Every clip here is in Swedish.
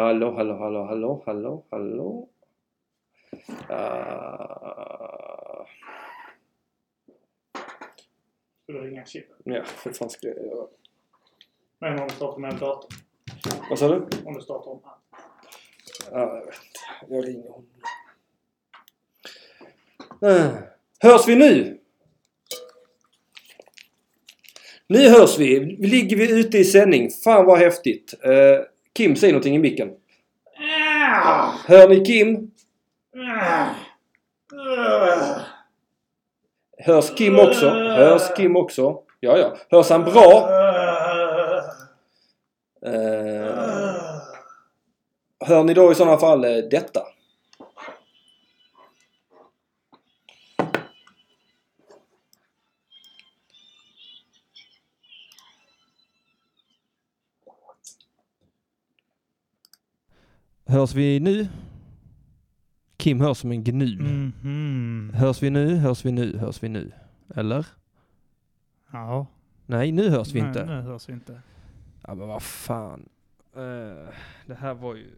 Hallå, hallå, hallå, hallå, hallå, hallå. Uh, Ska du ringa chippen? ja, hur fan ska jag göra? Men om du startar med en dator. Vad sa du? Om du startar om allt. Ja, jag vet. Jag ringer honom. Uh, hörs vi nu? Nu hörs vi. Ligger vi ute i sändning? Fan vad häftigt. Uh, Kim, säg någonting i micken. Hör ni Kim? Hörs Kim också? Hörs Kim också? Ja, ja. Hörs han bra? Eh, hör ni då i sådana fall eh, detta? Hörs vi nu? Kim hörs som en gnu. Mhm. Hörs vi nu? Hörs vi nu? Hörs vi nu? Eller? Ja. Nej, nu hörs vi Nej, inte. Nu hörs vi inte. Ja men vad fan. Eh, det här var ju...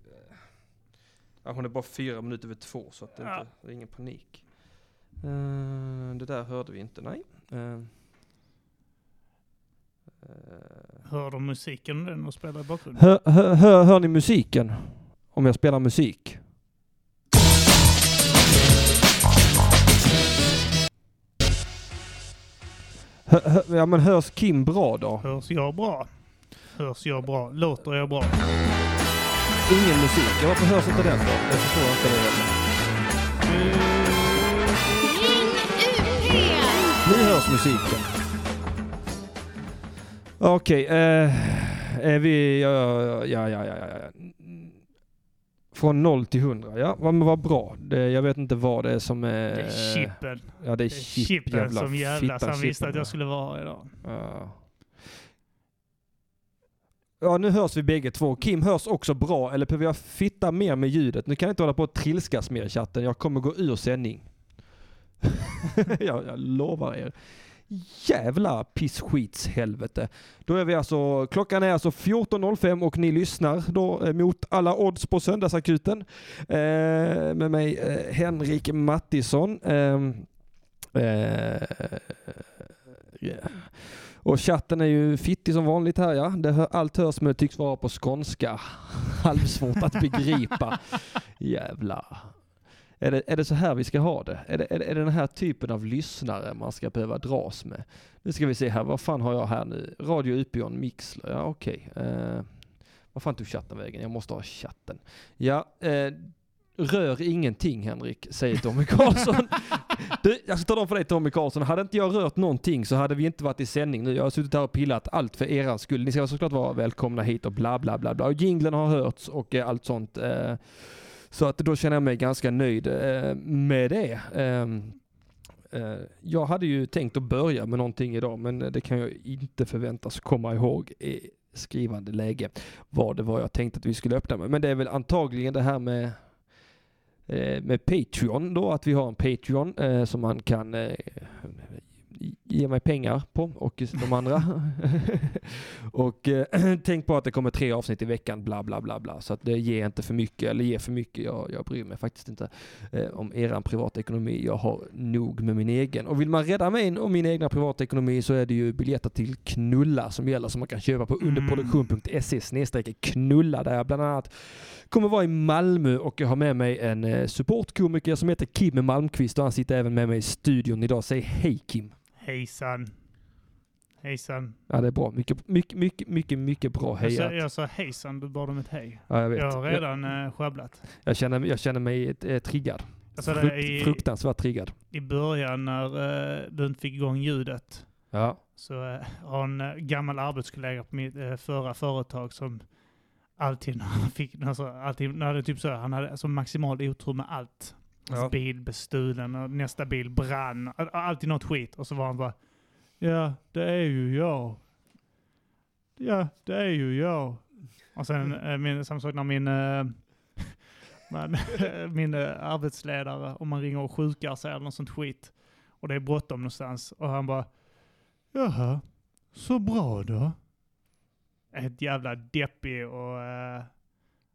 ja, hon är bara fyra minuter över två så att det, Ja. inte, det är ingen panik. Eh, det där hörde vi inte, nej. Eh, Hör de musiken den och spelar i bakgrunden? hör, hör, hör, hör ni musiken? Om jag spelar musik? Hör, ja men hörs Kim bra då? Hörs jag bra? Hörs jag bra? Låter jag bra? Ingen musik. Ja, varför hörs inte den då? Jag förstår inte det. heller. Nu hörs musiken. Okej, eh, är vi... Ja, ja, ja, ja, ja. Från 0 till 100, ja. Men vad bra. Det, jag vet inte vad det är som är... Det är chippen. Ja, det är Det är chip, chippen jävla som jävlas. Han visste att ja. jag skulle vara här idag. Ja. Ja, nu hörs vi bägge två. Kim hörs också bra, eller behöver jag fitta mer med ljudet? Nu kan jag inte hålla på och trilskas mer i chatten. Jag kommer gå ur sändning. jag, jag lovar er. Jävla pissskitshelvete. Då är vi alltså, klockan är alltså 14.05 och ni lyssnar då eh, mot alla odds på Söndagsakuten. Eh, med mig eh, Henrik Mattisson. Ehm, eh, yeah. Och chatten är ju fittig som vanligt här ja. Det hör, allt hörs men tycks vara på skånska. Halvsvårt att begripa. Jävla. Är det, är det så här vi ska ha det? Är det, är det? är det den här typen av lyssnare man ska behöva dras med? Nu ska vi se här, vad fan har jag här nu? Radio Upion Mixler, ja okej. Eh, vad fan tog chatten vägen? Jag måste ha chatten. Ja, eh, rör ingenting Henrik, säger Tommy Karlsson. du, jag ska tala om för dig Tommy Karlsson, hade inte jag rört någonting så hade vi inte varit i sändning nu. Jag har suttit här och pillat allt för er skull. Ni ska såklart vara välkomna hit och bla bla bla bla. Och jinglen har hörts och eh, allt sånt. Eh, så att då känner jag mig ganska nöjd eh, med det. Ehm, eh, jag hade ju tänkt att börja med någonting idag men det kan jag inte förväntas komma ihåg i skrivande läge vad det var jag tänkte att vi skulle öppna med. Men det är väl antagligen det här med eh, med Patreon då, att vi har en Patreon eh, som man kan eh, ge mig pengar på och de andra. och eh, tänk på att det kommer tre avsnitt i veckan, bla bla bla bla. Så att det ger inte för mycket, eller ger för mycket. Jag, jag bryr mig faktiskt inte eh, om eran privatekonomi. Jag har nog med min egen. Och vill man rädda mig och min egna privatekonomi så är det ju biljetter till Knulla som gäller som man kan köpa på underproduktion.se snedstreck knulla där jag bland annat kommer vara i Malmö och jag har med mig en eh, supportkomiker som heter Kim Malmqvist och han sitter även med mig i studion idag. Säg hej Kim. Hejsan. Hejsan. Ja det är bra. Mycket, mycket, mycket, mycket, mycket bra Jag sa, hejat. jag sa hejsan, du bad om ett hej. Ja, jag vet. Jag har Jag, redan eh, sjabblat. jag, känner, jag känner mig eh, triggad. Jag det Frukt, i, fruktansvärt triggad. i början när eh, du inte fick igång ljudet. Ja. Så eh, har en eh, gammal arbetskollega på mitt eh, förra företag som alltid när han fick, alltså, alltid, när det typ så, han hade alltså maximal otur med allt. Hans Ja. bil bestulen och nästa bil brann. All- Alltid något skit. Och så var han bara, ja det är ju jag. Ja det är ju jag. Och sen eh, min, samma sak när min, man, min eh, arbetsledare, om man ringer och sjukar sig eller något sånt skit. Och det är bråttom någonstans. Och han bara, jaha, så bra då. Ett jävla deppig och...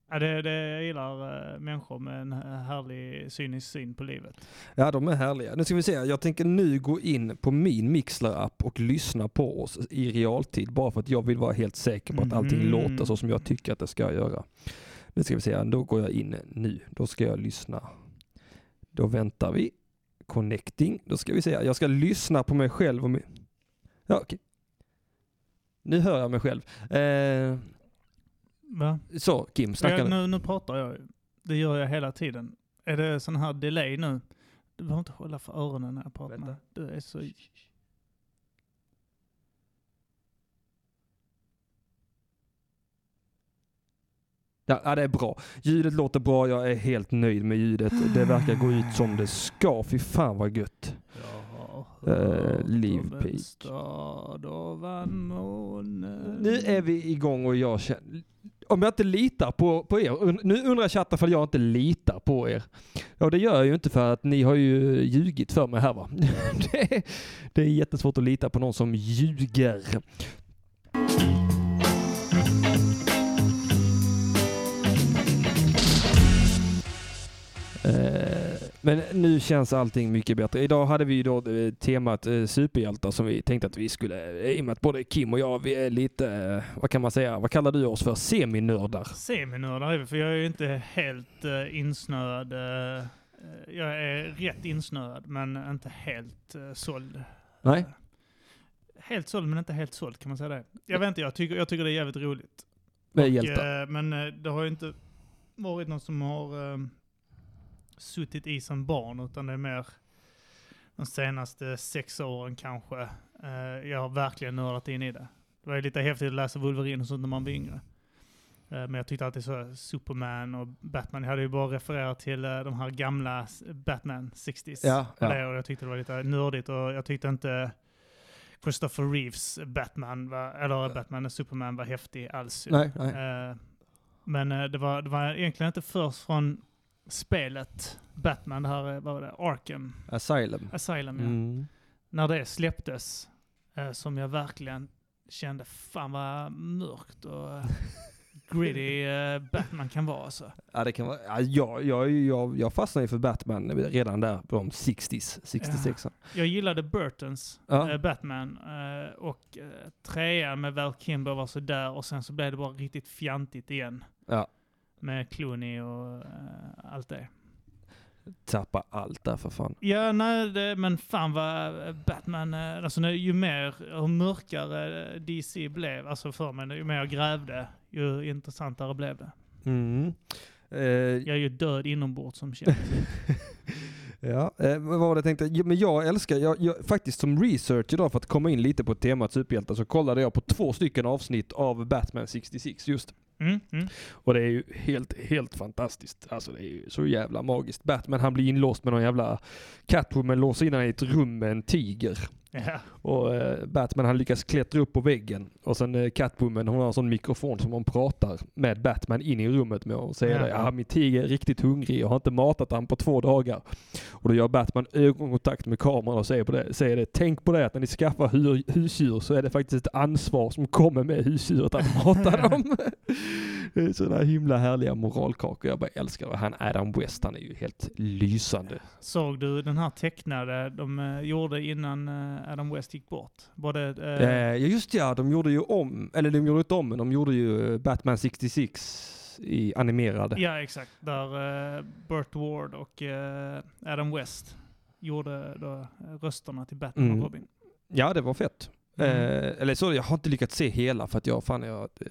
eh, Ja, det, det, jag gillar uh, människor med en härlig cynisk syn på livet. Ja, de är härliga. Nu ska vi se, jag tänker nu gå in på min Mixler-app och lyssna på oss i realtid, bara för att jag vill vara helt säker på att allting Mm. låter så som jag tycker att det ska göra. Nu ska vi se, då går jag in nu. Då ska jag lyssna. Då väntar vi. Connecting. Då ska vi se, jag ska lyssna på mig själv. Och mi- ja, okej. Nu hör jag mig själv. Eh, Va? så, Kim, snacka Jag, nu. nu, pratar jag ju. Det gör jag hela tiden. Är det sån här delay nu? Du behöver inte hålla för öronen när jag pratar Vänta. med. Du är så... Ja, det är bra. Ljudet låter bra, jag är helt nöjd med ljudet. Det verkar gå ut som det ska. Fy fan vad gött. Eh, hört Liv om en Peak. stad ovan månen. Nu är vi igång och jag känner... Om jag inte litar på, på er, nu undrar chatten för jag inte litar på er. Ja det gör jag ju inte för att ni har ju ljugit för mig här va. Det är, det är jättesvårt att lita på någon som ljuger. Eh, men nu känns allting mycket bättre. Idag hade vi ju då eh, temat eh, superhjältar som vi tänkte att vi skulle, eh, i och med att både Kim och jag, vi är lite, vad kan man säga, vad kallar du oss för? Seminördar. Seminördar är vi, för jag är ju inte helt insnöad. jag är rätt insnöad, men inte helt såld. Nej. Helt såld, men inte helt såld, kan man säga det? Jag vet inte, jag tycker, jag tycker det är jävligt roligt. Med hjältar. men det har ju inte varit någon som har suttit i som barn, utan det är mer de senaste sex åren kanske. Eh, jag har verkligen nördat in i det. Det var ju lite häftigt att läsa Wolverine och sånt när man var yngre. Eh, men jag tyckte alltid så, Superman och Batman, jag hade ju bara refererat till eh, de här gamla Batman 60s. Ja, ja. och jag tyckte det var lite nördigt och jag tyckte inte Christopher Reeves Batman, var, eller Batman och Superman var häftig alls. Nej, nej. Eh, men det, var, det var egentligen inte först från spelet Batman, det här, eh, vad var det, Arkham Asylum. Asylum, ja. Mm. När det släpptes, eh, som jag verkligen kände, fan vad mörkt och eh, gritty eh, Batman kan vara alltså. Ja, det kan vara, ja, jag, jag, jag, jag fastnade ju för Batman redan där på de 60s, 66 Jag gillade Burtons Ja. eh, Batman eh, och trean med Val Kimber var så där och sen så blev det bara riktigt fjantigt igen. Ja. Med Clooney och eh, allt det. Tappa allt där för fan. Ja, nej, det, men fan vad eh, Batman, eh, alltså ju mer, hur mörkare DC blev, alltså för mig, ju mer jag grävde, ju intressantare blev det. Mm. Eh, Jag är ju död inombords som känt. Ja, eh, vad var det jag tänkte? Men jag älskar, jag, jag, faktiskt som research idag för att komma in lite på temat superhjältar så kollade jag på två stycken avsnitt av Batman 66 just. Mm, mm. Och det är ju helt, helt fantastiskt. Alltså det är ju så jävla magiskt. Batman han blir inlåst med någon jävla Catwoman låser in honom i ett rum med en tiger. Ja. Och eh, Batman han lyckas klättra upp på väggen. Och sen eh, Catwoman hon har en sån mikrofon som hon pratar med Batman in i rummet med och säger det. Ja, min tiger är riktigt hungrig. Jag har inte matat han på två dagar. Och då gör Batman ögonkontakt med kameran och säger, på det, säger det. Tänk på det att när ni skaffar hu- husdjur så är det faktiskt ett ansvar som kommer med husdjuret att mata dem. Sådana himla härliga moralkakor. Jag bara älskar det. Han Adam West, han är ju helt lysande. Såg du den här tecknade de eh, gjorde innan eh, Adam West gick bort? Både, eh, Eh, ja just ja, de gjorde ju om, eller de gjorde inte om, men de gjorde ju eh, Batman 66 i animerad. Ja, exakt. Där Burt Ward och eh, Adam West gjorde då, eh, rösterna till Batman Mm. och Robin. Ja, det var fett. Mm. Eh, eller så, jag har inte lyckats se hela för att jag, fan jag eh,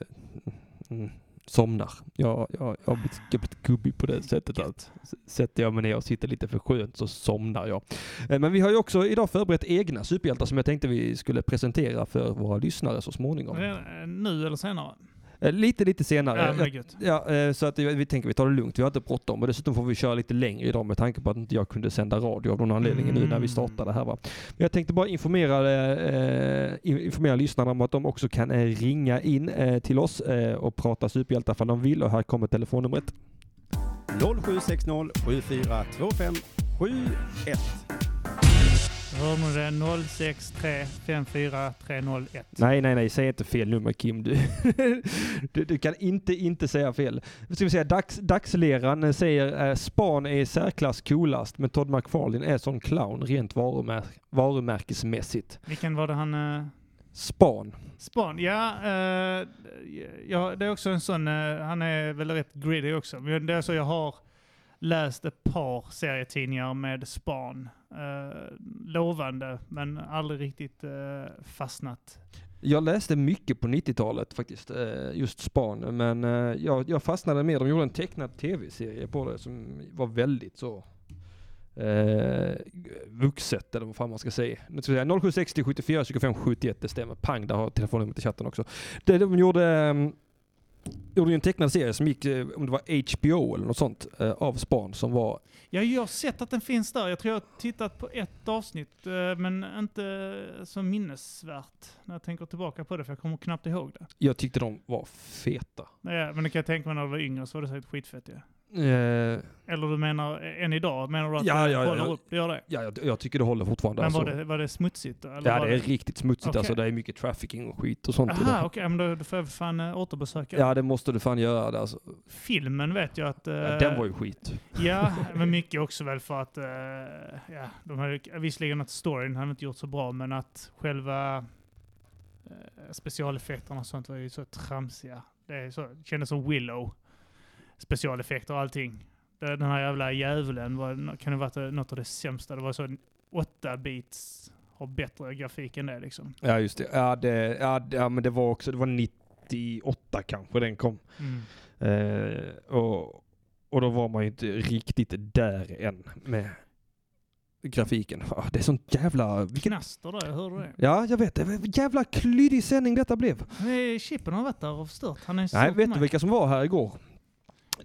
mm, somnar. Jag, jag, jag har blivit, jag har blivit gubbig på det sättet att sätter jag mig ner och sitter lite för skönt så somnar jag. Eh, men vi har ju också idag förberett egna superhjältar som jag tänkte vi skulle presentera för våra lyssnare så småningom. Eh, Nu eller senare? Eh, lite, lite senare. Ja. Ja, eh, så att vi tänker vi tar det lugnt. Vi har inte bråttom och dessutom får vi köra lite längre idag med tanke på att inte jag kunde sända radio av någon anledning nu när vi startade här va. Men jag tänkte bara informera, eh, in- informera lyssnarna om att de också kan eh, ringa in eh, till oss eh, och prata superhjältar för de vill och här kommer telefonnumret. 0760 7425 71. Hör ni det? 063 54 301. Nej, nej, nej, säg inte fel nummer Kim. Du, du, du kan inte, inte säga fel. Ska vi säga, dags, dagsleran säger eh, Span är i särklass coolast, men Todd McFarlane är sån clown rent varumär, varumärkesmässigt. Vilken var det han... Uh... Span. Span, ja, uh, ja. Det är också en sån, uh, han är väl rätt greedy också. Men det är så jag har läst ett par serietidningar med Span. Uh, lovande, men aldrig riktigt uh, fastnat. Jag läste mycket på 90-talet faktiskt, uh, just Span, men jag, jag fastnade mer. de gjorde en tecknad tv-serie på det som var väldigt så vuxet eller vad fan man ska säga. Säga 0760 74 25 71, det stämmer. Pang, där har telefonnumret i chatten också. Det de gjorde gjorde en tecknad serie som gick, eh, om det var HBO eller något sånt, eh, av Span som var... Ja, jag har sett att den finns där. Jag tror jag har tittat på ett avsnitt, eh, men inte så minnesvärt när jag tänker tillbaka på det, för jag kommer knappt ihåg det. Jag tyckte de var feta. Ja, men det kan jag tänka mig när du var yngre så var det säkert skitfett ja. Eh, Eller du menar än idag? Menar du att Ja, det ja, håller ja. upp? Det gör det? ja, jag, jag tycker det håller fortfarande. Men var alltså. det, var det smutsigt? Eller Ja, det är riktigt smutsigt Okej. alltså. Det är mycket trafficking och skit och sånt. Aha, okej, men då, då får jag fan äh, återbesöka. Ja, det måste du fan göra. det, Alltså. Filmen vet jag att... eh, Ja, den var ju skit. Ja, men mycket också väl för att, eh, ja, de hade visserligen att storyn hade inte gjort så bra, men att själva specialeffekterna och sånt var ju så tramsiga. Det är så, det kändes som Willow. Specialeffekter och allting. Den här jävla djävulen var, kan det varit något av det sämsta. Det var så 8 bits har bättre grafik än det liksom. Ja, just det. Ja, det, ja, det, ja men det var också, det var 98 kanske den kom. Mm. Eh, och, och då var man ju inte riktigt där än med grafiken. Det är sånt jävla... Vilken, Knaster där, hörde du det? ja, jag vet. Det jävla klyddig sändning detta blev. Chippen har varit där och förstört. Han är Nej, vet du vilka som var här igår?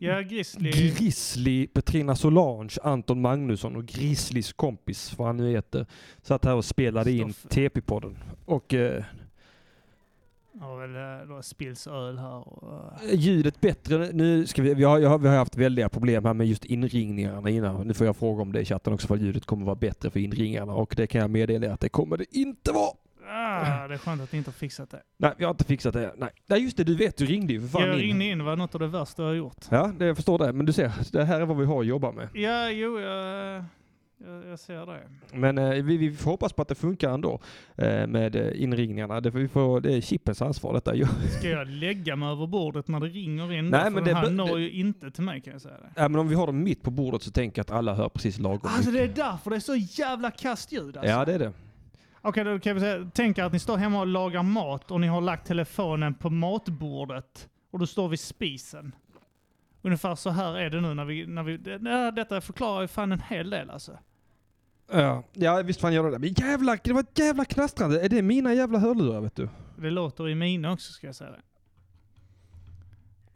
Ja, Grizzly. Grizzly, Petrina Solange, Anton Magnusson och Grizzlys kompis, vad han nu heter, satt här och spelade in Stoffe. TP-podden. Och eh, har väl eh, då spills öl här och... ljudet bättre. Nu ska vi, vi, har, vi har haft väldiga problem här med just inringningarna innan. Nu får jag fråga om det i chatten också för ljudet kommer vara bättre för inringningarna och det kan jag meddela att det kommer det inte vara. Ah, det är skönt att ni inte har fixat det. Nej, vi har inte fixat det. Nej, Nej just det, du vet, du ringde ju för fan jag in. ringde in, var något av det värsta jag har gjort. Ja, det jag förstår det. Men du ser, det här är vad vi har att jobba med. Ja, jo, jag, jag, jag ser det. Men eh, vi, vi får hoppas på att det funkar ändå eh, med eh, inringningarna. Det, vi får, det är chippens ansvar detta. Ska jag lägga mig över bordet när det ringer in? Nej, men men det bör- når det- ju inte till mig kan jag säga det. ja, men om vi har dem mitt på bordet så tänker jag att alla hör precis lagom Alltså det är mycket. därför det är så jävla kast ljud alltså. Ja, det är det. Okej, då kan vi säga, tänk att ni står hemma och lagar mat och ni har lagt telefonen på matbordet och du står vid spisen. Ungefär så här är det nu när vi... När vi det, detta förklarar ju fan en hel del alltså. Ja, ja visst fan gör det det. Men jävla, det var ett jävla knastrande. Är det mina jävla hörlurar vet du? Det låter i mina också ska jag säga det.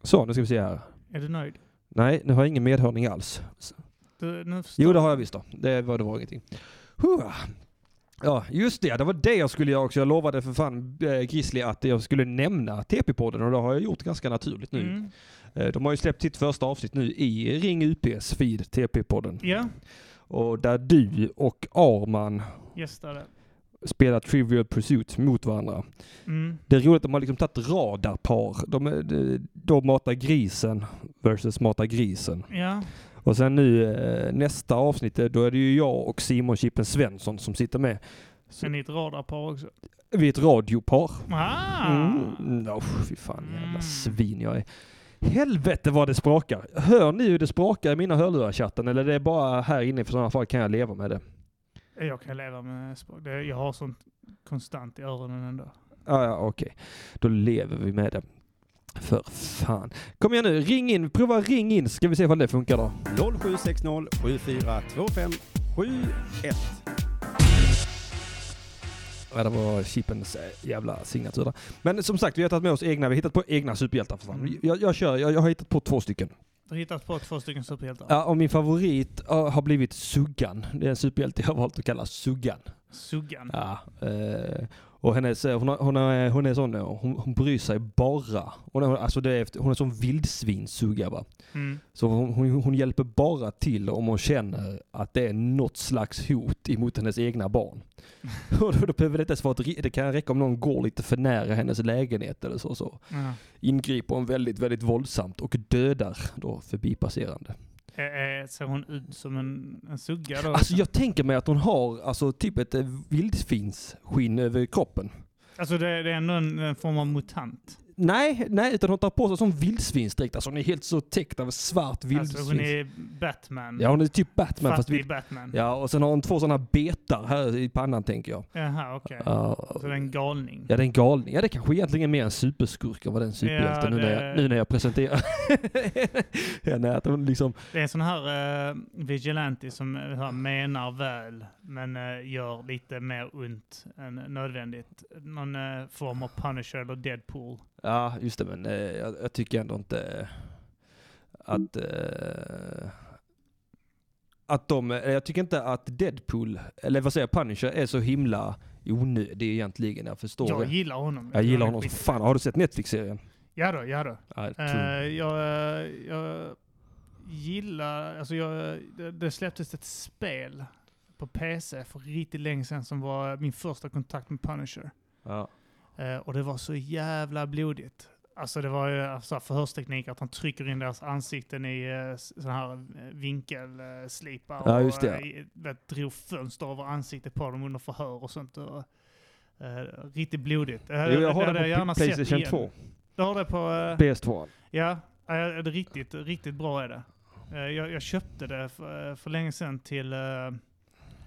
Så, nu ska vi se här. Är du nöjd? Nej, nu har jag ingen medhörning alls. Du, Jo, det har jag visst då. Det var, det var ingenting. Hurra. Ja, just det. Det var det jag skulle göra också. Jag lovade för fan eh, Grizzly att jag skulle nämna TP-podden och det har jag gjort ganska naturligt nu. Mm. Eh, De har ju släppt sitt första avsnitt nu i Ring UPs feed, TP-podden. Ja, Och där du och Arman gästade. spelar Trivial Pursuit mot varandra. Mm. Det är roligt att de har liksom tagit radarpar. De, de, de matar grisen versus matar grisen. Ja, Och sen nu eh, nästa avsnitt, eh, då är det ju jag och Simon Chippen Svensson som sitter med. Så, är ni ett radarpar också? vi är ett radiopar. Ah! Mm. Oh, fy fan jävla Mm. svin jag är. Helvete vad det sprakar. Hör ni hur det sprakar i mina hörlurar chatten eller är det bara här inne? För sådana fall kan jag leva med det. Jag kan leva med språk. Jag har sånt konstant i öronen ändå. Ah, ja, okej. Då lever vi med det. För fan. Kom igen nu, ring in. Prova ring in ska vi se om det funkar då. 0760 7425 71. Ja, det var Chippens eh, jävla signatur där. Men som sagt, vi har tagit med oss egna, vi har hittat på egna superhjältar för fan. Mm. Jag, jag kör, jag, jag har hittat på två stycken. Du har hittat på två stycken superhjältar. Ja, och min favorit ja, har blivit Suggan. Det är en superhjälte jag har valt att kalla Suggan. Suggan. Ja, eh, och hennes, hon, har- hon, är, hon är sån, hon, hon bryr sig bara. Hon är, alltså det är, hon är som vildsvinssugga va. Mm. Så hon, hon, hon hjälper bara till om hon känner att det är något slags hot emot hennes egna barn. och då, då behöver det inte ens vara ett, det kan räcka om någon går lite för nära hennes lägenhet eller så. så. Ja. Ingriper hon väldigt, väldigt våldsamt och dödar då förbipasserande. Eh, eh, Ser hon ut som en, en sugga då? Alltså jag tänker mig att hon har alltså typ ett eh, vildsvinsskinn över kroppen. Alltså det, det är ändå en, en form av mutant. Nej, nej, utan hon tar på sig som vildsvinsdräkt. Alltså hon är helt så täckt av svart vildsvins. Alltså hon är Batman. Ja, hon är typ Batman fast, fast vild... Batman. Ja, och sen har hon två sådana betar här i pannan tänker jag. Jaha, okej. Ja, Så det är en galning. ja, det är en galning. Ja, det kanske egentligen är mer en superskurk än vad den superhjälte Ja, nu, när det- jag, nu när jag presenterar henne. Att hon liksom, Det är en sån här uh, vigilante som uh, menar väl, men eh, gör lite mer ont än nödvändigt. Någon eh, form av Punisher eller Deadpool. Ja just det men eh, jag, jag tycker ändå inte att eh, att de, eh, jag tycker inte att Deadpool, eller vad säger jag, Punisher är så himla onödig egentligen. Jag förstår Jag det. gillar honom. Jag gillar är honom som fan. Har du sett Netflix-serien? Ja då, ja då. Ja, Eh, true. jag, eh, jag gillar, alltså jag, det, det släpptes ett spel på PC för riktigt länge sedan som var min första kontakt med Punisher. ja. Eh, och det var så jävla blodigt. Alltså det var ju alltså, förhörsteknik att han trycker in deras ansikten i uh, sådana här eh, vinkelslipar. Ja, just det. Och, uh, vet, drog fönster över ansiktet på dem under förhör och sånt. Och, eh, riktigt blodigt. Uh, Jo, jag har det gärna på sett Playstation igen. 2. Du har det på... eh, PS2. Ja, eh, det är riktigt, riktigt bra är det. Eh, Jag, jag köpte det för, för länge sedan till, eh,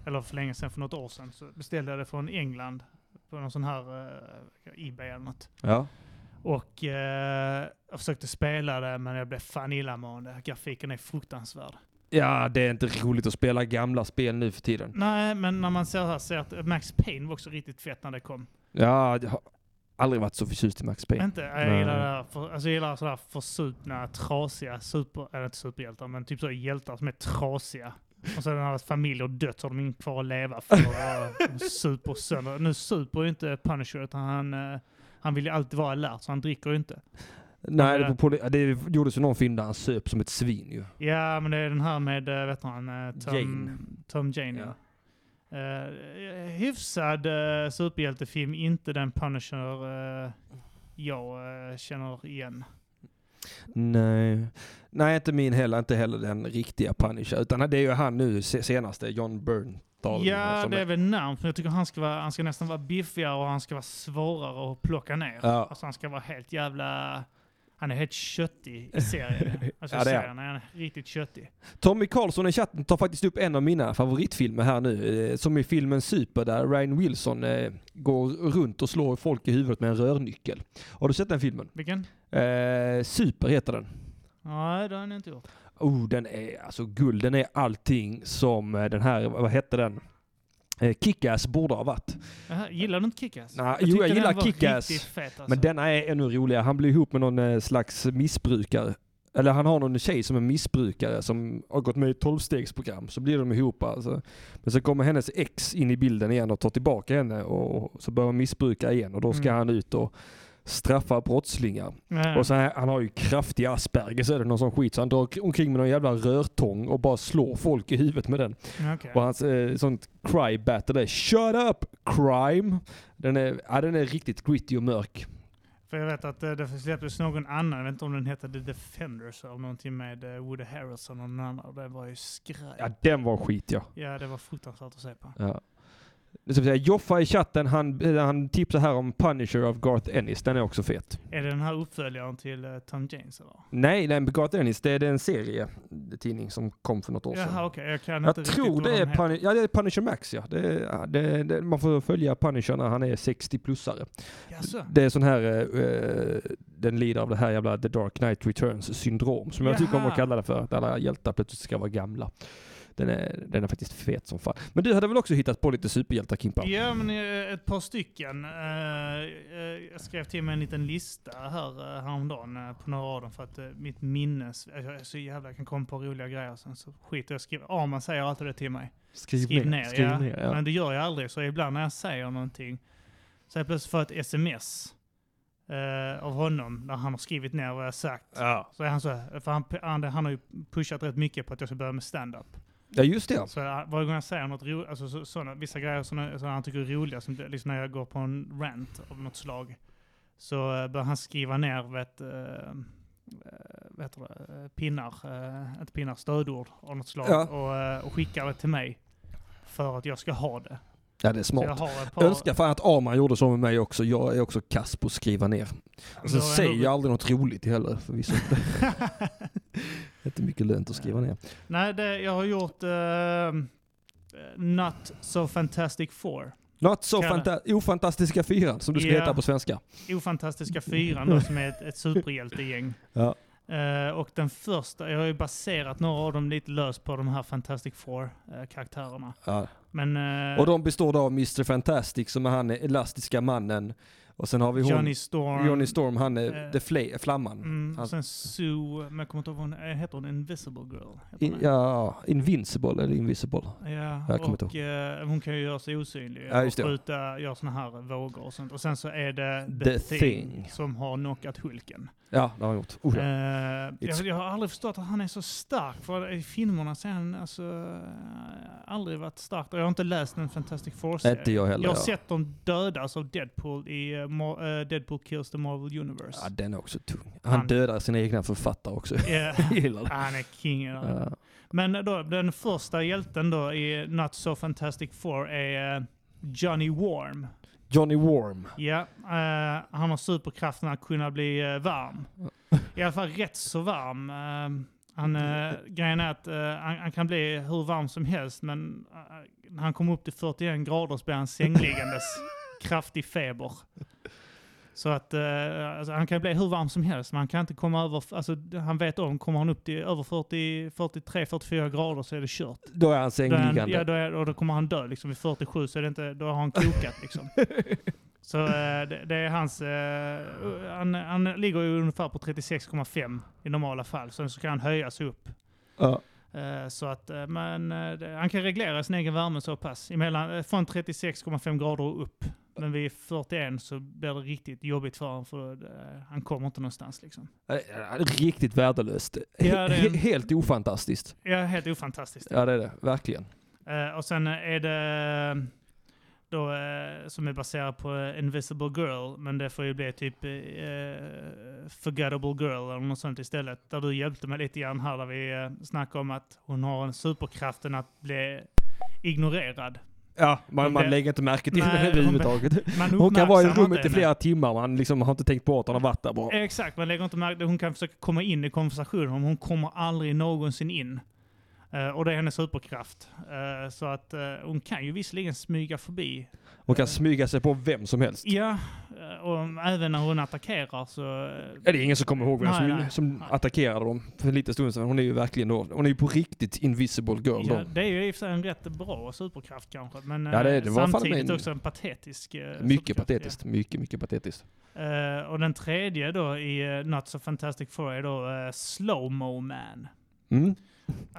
eller för länge sedan, för något år sedan, så beställde jag det från England på någon sån här uh, Ebay eller något. Ja. Och eh, jag försökte spela det men jag blev fan illamående. Grafiken är fruktansvärd. Ja, det är inte roligt att spela gamla spel nu för tiden. Nej, men när man ser här ser att Max Payne var också riktigt fett när det kom. Ja, jag har aldrig varit så förtjust i Max Payne. Inte? Jag gillar, det här för, alltså jag gillar sådär försupna, trasiga, super, eller inte superhjältar, men typ så hjältar som är trasiga. Och så när deras familj har dött så har de inget kvar att leva för. Och super sönder. Nu super ju inte Punisher utan han, eh, han vill ju alltid vara alert så han dricker ju inte. Nej, Ja, det, på, det gjordes ju någon film där han söp som ett svin ju. Ja, men det är den här med, eh, vet han, eh, Tom Jane. Tom Jane ja. Uh, hyfsad uh, superhjältefilm, inte den Punisher uh, jag eh, känner igen. Nej. Nej, inte min heller. Inte heller den riktiga Punisher. Utan det är ju han nu se- senaste, John Bernthal. Ja, det är väl närmast. Men jag tycker han ska, vara, han ska nästan vara biffigare och han ska vara svårare att plocka ner. Ja. Alltså han ska vara helt jävla... Han är helt köttig i serien. Alltså Ja, det är serien är han riktigt köttig. Tommy Karlsson i chatten tar faktiskt upp en av mina favoritfilmer här nu. eh, Som i filmen Super där Ryan Wilson eh, går runt och slår folk i huvudet med en rörnyckel. Har du sett den filmen? Vilken? Eh, Super heter den. Nej, det har han inte gjort. Oh, den är alltså guld. Den är allting som eh, den här, vad hette den? Eh, Kick-Ass borde ha varit. Jaha, gillar du inte Kick-Ass? Nej, tyckte jo, jag gillar Kick-Ass, alltså. Men denna är ännu roligare. Han blir ihop med någon eh, slags missbrukare. Eller han har någon tjej som är missbrukare som har gått med i ett tolvstegsprogram. Så blir de ihop alltså. Men så kommer hennes ex in i bilden igen och tar tillbaka henne och så börjar han missbruka igen och då ska Mm. han ut och straffa brottslingar. Ja. Och så här, han har ju kraftig Asperger så är det någon sån skit så han drar omkring med någon jävla rörtång och bara slår folk i huvudet med den. Okej. Och hans eh, sånt cry battle där, shut up crime. Den är, ja, den är riktigt gritty och mörk. För jag vet att eh, det släpptes någon annan, jag vet inte om den hette The Defenders eller någonting med eh, Woody Harrelson och någon annan. Och det var ju skraj. Ja, den var skit ja. Ja, det var fruktansvärt att se på. ja. Säga, Joffa i chatten, han, eh, han tipsar här om Punisher av Garth Ennis. Den är också fet. Är det den här uppföljaren till eh, Tom James eller? Nej, nej Garth Ennis, det är en serie, tidning som kom för något år sedan. Jaha, okej. Jag kan Jag inte tror riktigt det är. Puni- ja, det är Punisher Max ja. Det är, ja det, det, man får följa Punisher när han är 60-plussare. Jaså? Det är sån här, eh, den lider av det här jävla The Dark Knight Returns syndrom som jag tycker om Jaha. att kalla det för. Att alla hjältar plötsligt ska vara gamla. Den är, den är faktiskt fet som fan. Men du hade väl också hittat på lite superhjältar Kimpa? Ja, men eh, ett par stycken. Eh, eh, Jag skrev till mig en liten lista här häromdagen på några av dem för att mitt minnes... Jag är så jävla... Jag kan komma på roliga grejer sen så skiter jag skriver. Arman säger alltid det till mig. Skriv, Skriv ner, Skriv ja. ner ja. Men det gör jag aldrig, så ibland när jag säger någonting så jag plötsligt fått ett sms eh, av honom där han har skrivit ner vad jag sagt. ja. Så är han så här, för han, han, han har ju pushat rätt mycket på att jag ska börja med stand-up. Ja just det. Så jag, varje gång jag säger något roligt, alltså så, såna, vissa grejer som, som han tycker är roliga, som liksom när jag går på en rant av något slag, så uh, börjar han skriva ner vet, uh, vad heter det, eh, pinnar, uh, inte pinnar, stödord av något slag Ja. och, eh, och skickar det till mig för att jag ska ha det. Ja det är smart. par, Önskar fan att Arman gjorde så med mig också. Jag är också kass på att skriva ner. Och sen Då är säger ändå- jag aldrig något roligt heller förvisso. Inte mycket lönt att skriva ner. Nej, det, jag har gjort uh, Not So Fantastic Four. Not so fanta- ofantastiska fyran som du ska Ja. heta på svenska. Ofantastiska fyran då, som är ett, ett superhjältegäng. Ja. Eh, och den första, jag har ju baserat några av dem lite löst på de här Fantastic Four-karaktärerna. Ja. Men eh, Och de består då av Mr Fantastic som är han elastiska mannen. Och sen har vi hon, Johnny Storm. Johnny Storm, han är eh, the fla- flamman. Mm, och sen Sue, men jag kommer inte ihåg vad hon eh, heter hon Invisible Girl? In, ja, Invincible eller Invisible. ja jag och eh, hon kan ju göra sig osynlig Ja, just och skjuta, göra såna här vågor och sånt. Och sen så är det The, The Thing, Thing. som har knockat Hulken. Ja, det har han gjort. Oh, ja. Eh, It's- jag, jag har aldrig förstått att han är så stark, för i filmerna så är han alltså, eh, aldrig varit stark. Jag har inte läst en Fantastic Four-serie. Inte jag heller. Jag har ja. sett dem dödas av Deadpool i uh, eh, Deadpool Kills the Marvel Universe. Ja, den är också tung. Han Han- dödar sina egna författare också. Jag gillar det. han är king. Ja. Men då, den första hjälten då i Not So Fantastic Four är eh, Johnny Warm. Johnny Warm. Ja, eh, han har superkraften att kunna bli eh, varm. I alla fall rätt så varm. Eh, han, uh, grejen är att eh, han, han kan bli hur varm som helst, men eh, när han kommer upp till 41 grader så blir han sängliggandes kraftig feber. Så att eh, alltså, han kan bli hur varm som helst, men han kan inte komma över, alltså han vet om, kommer han upp till över 40, 43-44 grader så är det kört. Då är han sängliggande. ja, då, är, och då kommer han dö liksom vid 47, så är det inte, då har han kokat liksom. Så eh, det, det är hans, eh, han, han ligger ju ungefär på 36,5 i normala fall, sen så kan han höjas upp. Ja. Så att, men han kan reglera sin egen värme så pass. Emellan, från 36,5 grader och upp. Men vid 41 så blir det riktigt jobbigt för honom för eh, han kommer inte någonstans liksom. Riktigt värdelöst. Ja, det är en- He- Helt ofantastiskt. Ja, helt ofantastiskt. Ja det är det, verkligen. Eh, och sen är det eh, då, som är baserat på Invisible Girl, men det får ju bli typ Forgettable Girl eller något sånt istället. Där du hjälpte mig lite grann här, där vi snackade om att hon har en superkraften att bli ignorerad. Ja, man, Hon man lägger inte märke till henne hon överhuvudtaget. Hon kan vara i rummet i flera timmar, man liksom har inte tänkt på att hon har varit där bara. Exakt, man lägger inte märke Hon kan försöka komma in i konversationen, men hon kommer aldrig någonsin in. Eh, och det är hennes superkraft. Eh, så att eh, hon kan ju visserligen smyga förbi. Hon kan smyga sig på vem som helst. Ja, och även när hon attackerar så... Ja, det är ingen som kommer ihåg vem Nej, som, nej. som attackerade dem för en liten stund sedan. Hon är ju verkligen då, hon är ju på riktigt invisible girl Ja, då. det är ju i och för sig en rätt bra superkraft kanske, men Ja, det- det samtidigt en- också en patetisk Mycket patetiskt. Mycket, mycket patetiskt. Ja. Och den tredje då i uh, Not So Fantastic Four är då uh, Slow-Mo Man. Mm.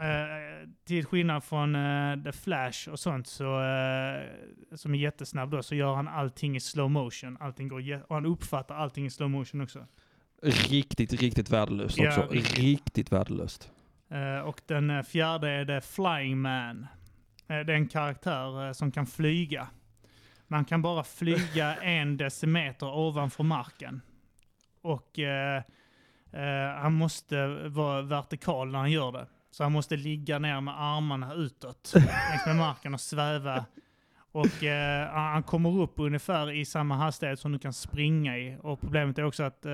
Eh, till skillnad från eh, The Flash och sånt, så, eh, som är jättesnabb då, så gör han allting i slow motion. Allting går och han uppfattar allting i slow motion också. Riktigt, riktigt värdelöst Ja, också. riktigt. Riktigt värdelöst. Och den fjärde är The Flying Man. Det är en karaktär som kan flyga. Man kan bara flyga en decimeter ovanför marken. Och han måste vara vertikal när han gör det. Så han måste ligga ner med armarna utåt längs med marken och sväva. Och eh, han kommer upp ungefär i samma hastighet som du kan springa i. Och problemet är också att eh,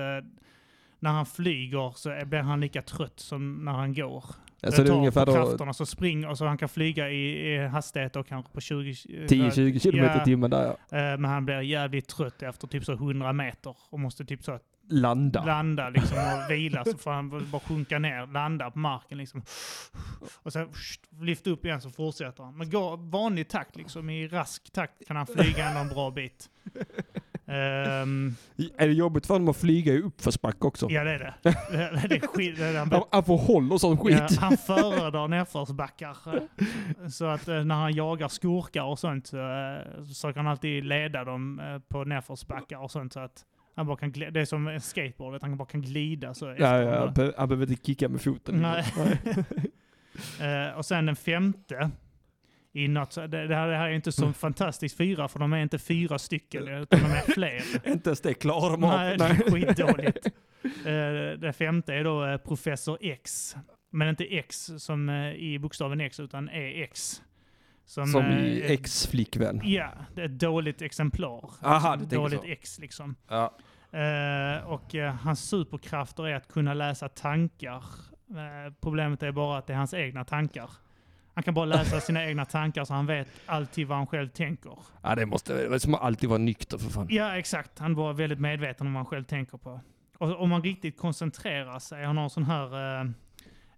när han flyger så blir han lika trött som när han går. Alltså det är tar ungefär på då krafterna så springer, så han kan flyga i, i hastighet då kanske på 20... eh, 10-20 kilometer i ja, timmen där ja. eh, Men han blir jävligt trött efter typ så 100 meter och måste typ så landa. landa liksom och vila så får han bara sjunka ner, landa på marken liksom. Och sen lyfta upp igen så fortsätter han. Men går vanlig takt liksom, i rask takt kan han flyga ändå en bra bit. Ehm, Är det jobbigt för honom att flyga i uppförsbacke också? ja det är det. det, det är skit, det är han, Han, han får håll och sån skit. ja, han föredrar nedförsbackar. Så att eh, när han jagar skurkar och sånt så eh, så försöker han alltid leda dem eh, på nedförsbackar och sånt så att han bara kan glida. Det är som en skateboard, att han bara kan glida så Ja, ja, han, be- han behöver inte kicka med foten. Nej. Eh, och sen den femte. I något, det, det, här, det här är inte så fantastiskt fyra, för de är inte fyra stycken, utan de är fler. Inte ens det klarar de. Nej, det är skitdåligt. Eh, det femte är då eh, Professor X. Men inte X som eh, i bokstaven X, utan EX. Som, Som eh, i är- ex-flickvän. Ja, det är ett dåligt exemplar. Aha, Alltså, du dåligt så. X liksom. Ja. Eh, och eh, hans superkrafter är att kunna läsa tankar. Eh, problemet är bara att det är hans egna tankar. Han kan bara läsa sina egna tankar så han vet alltid vad han själv tänker. ja, det måste det som alltid vara nykter för fan. Ja, exakt. Han var väldigt medveten om vad han själv tänker på. Och om man riktigt koncentrerar sig, han har sån här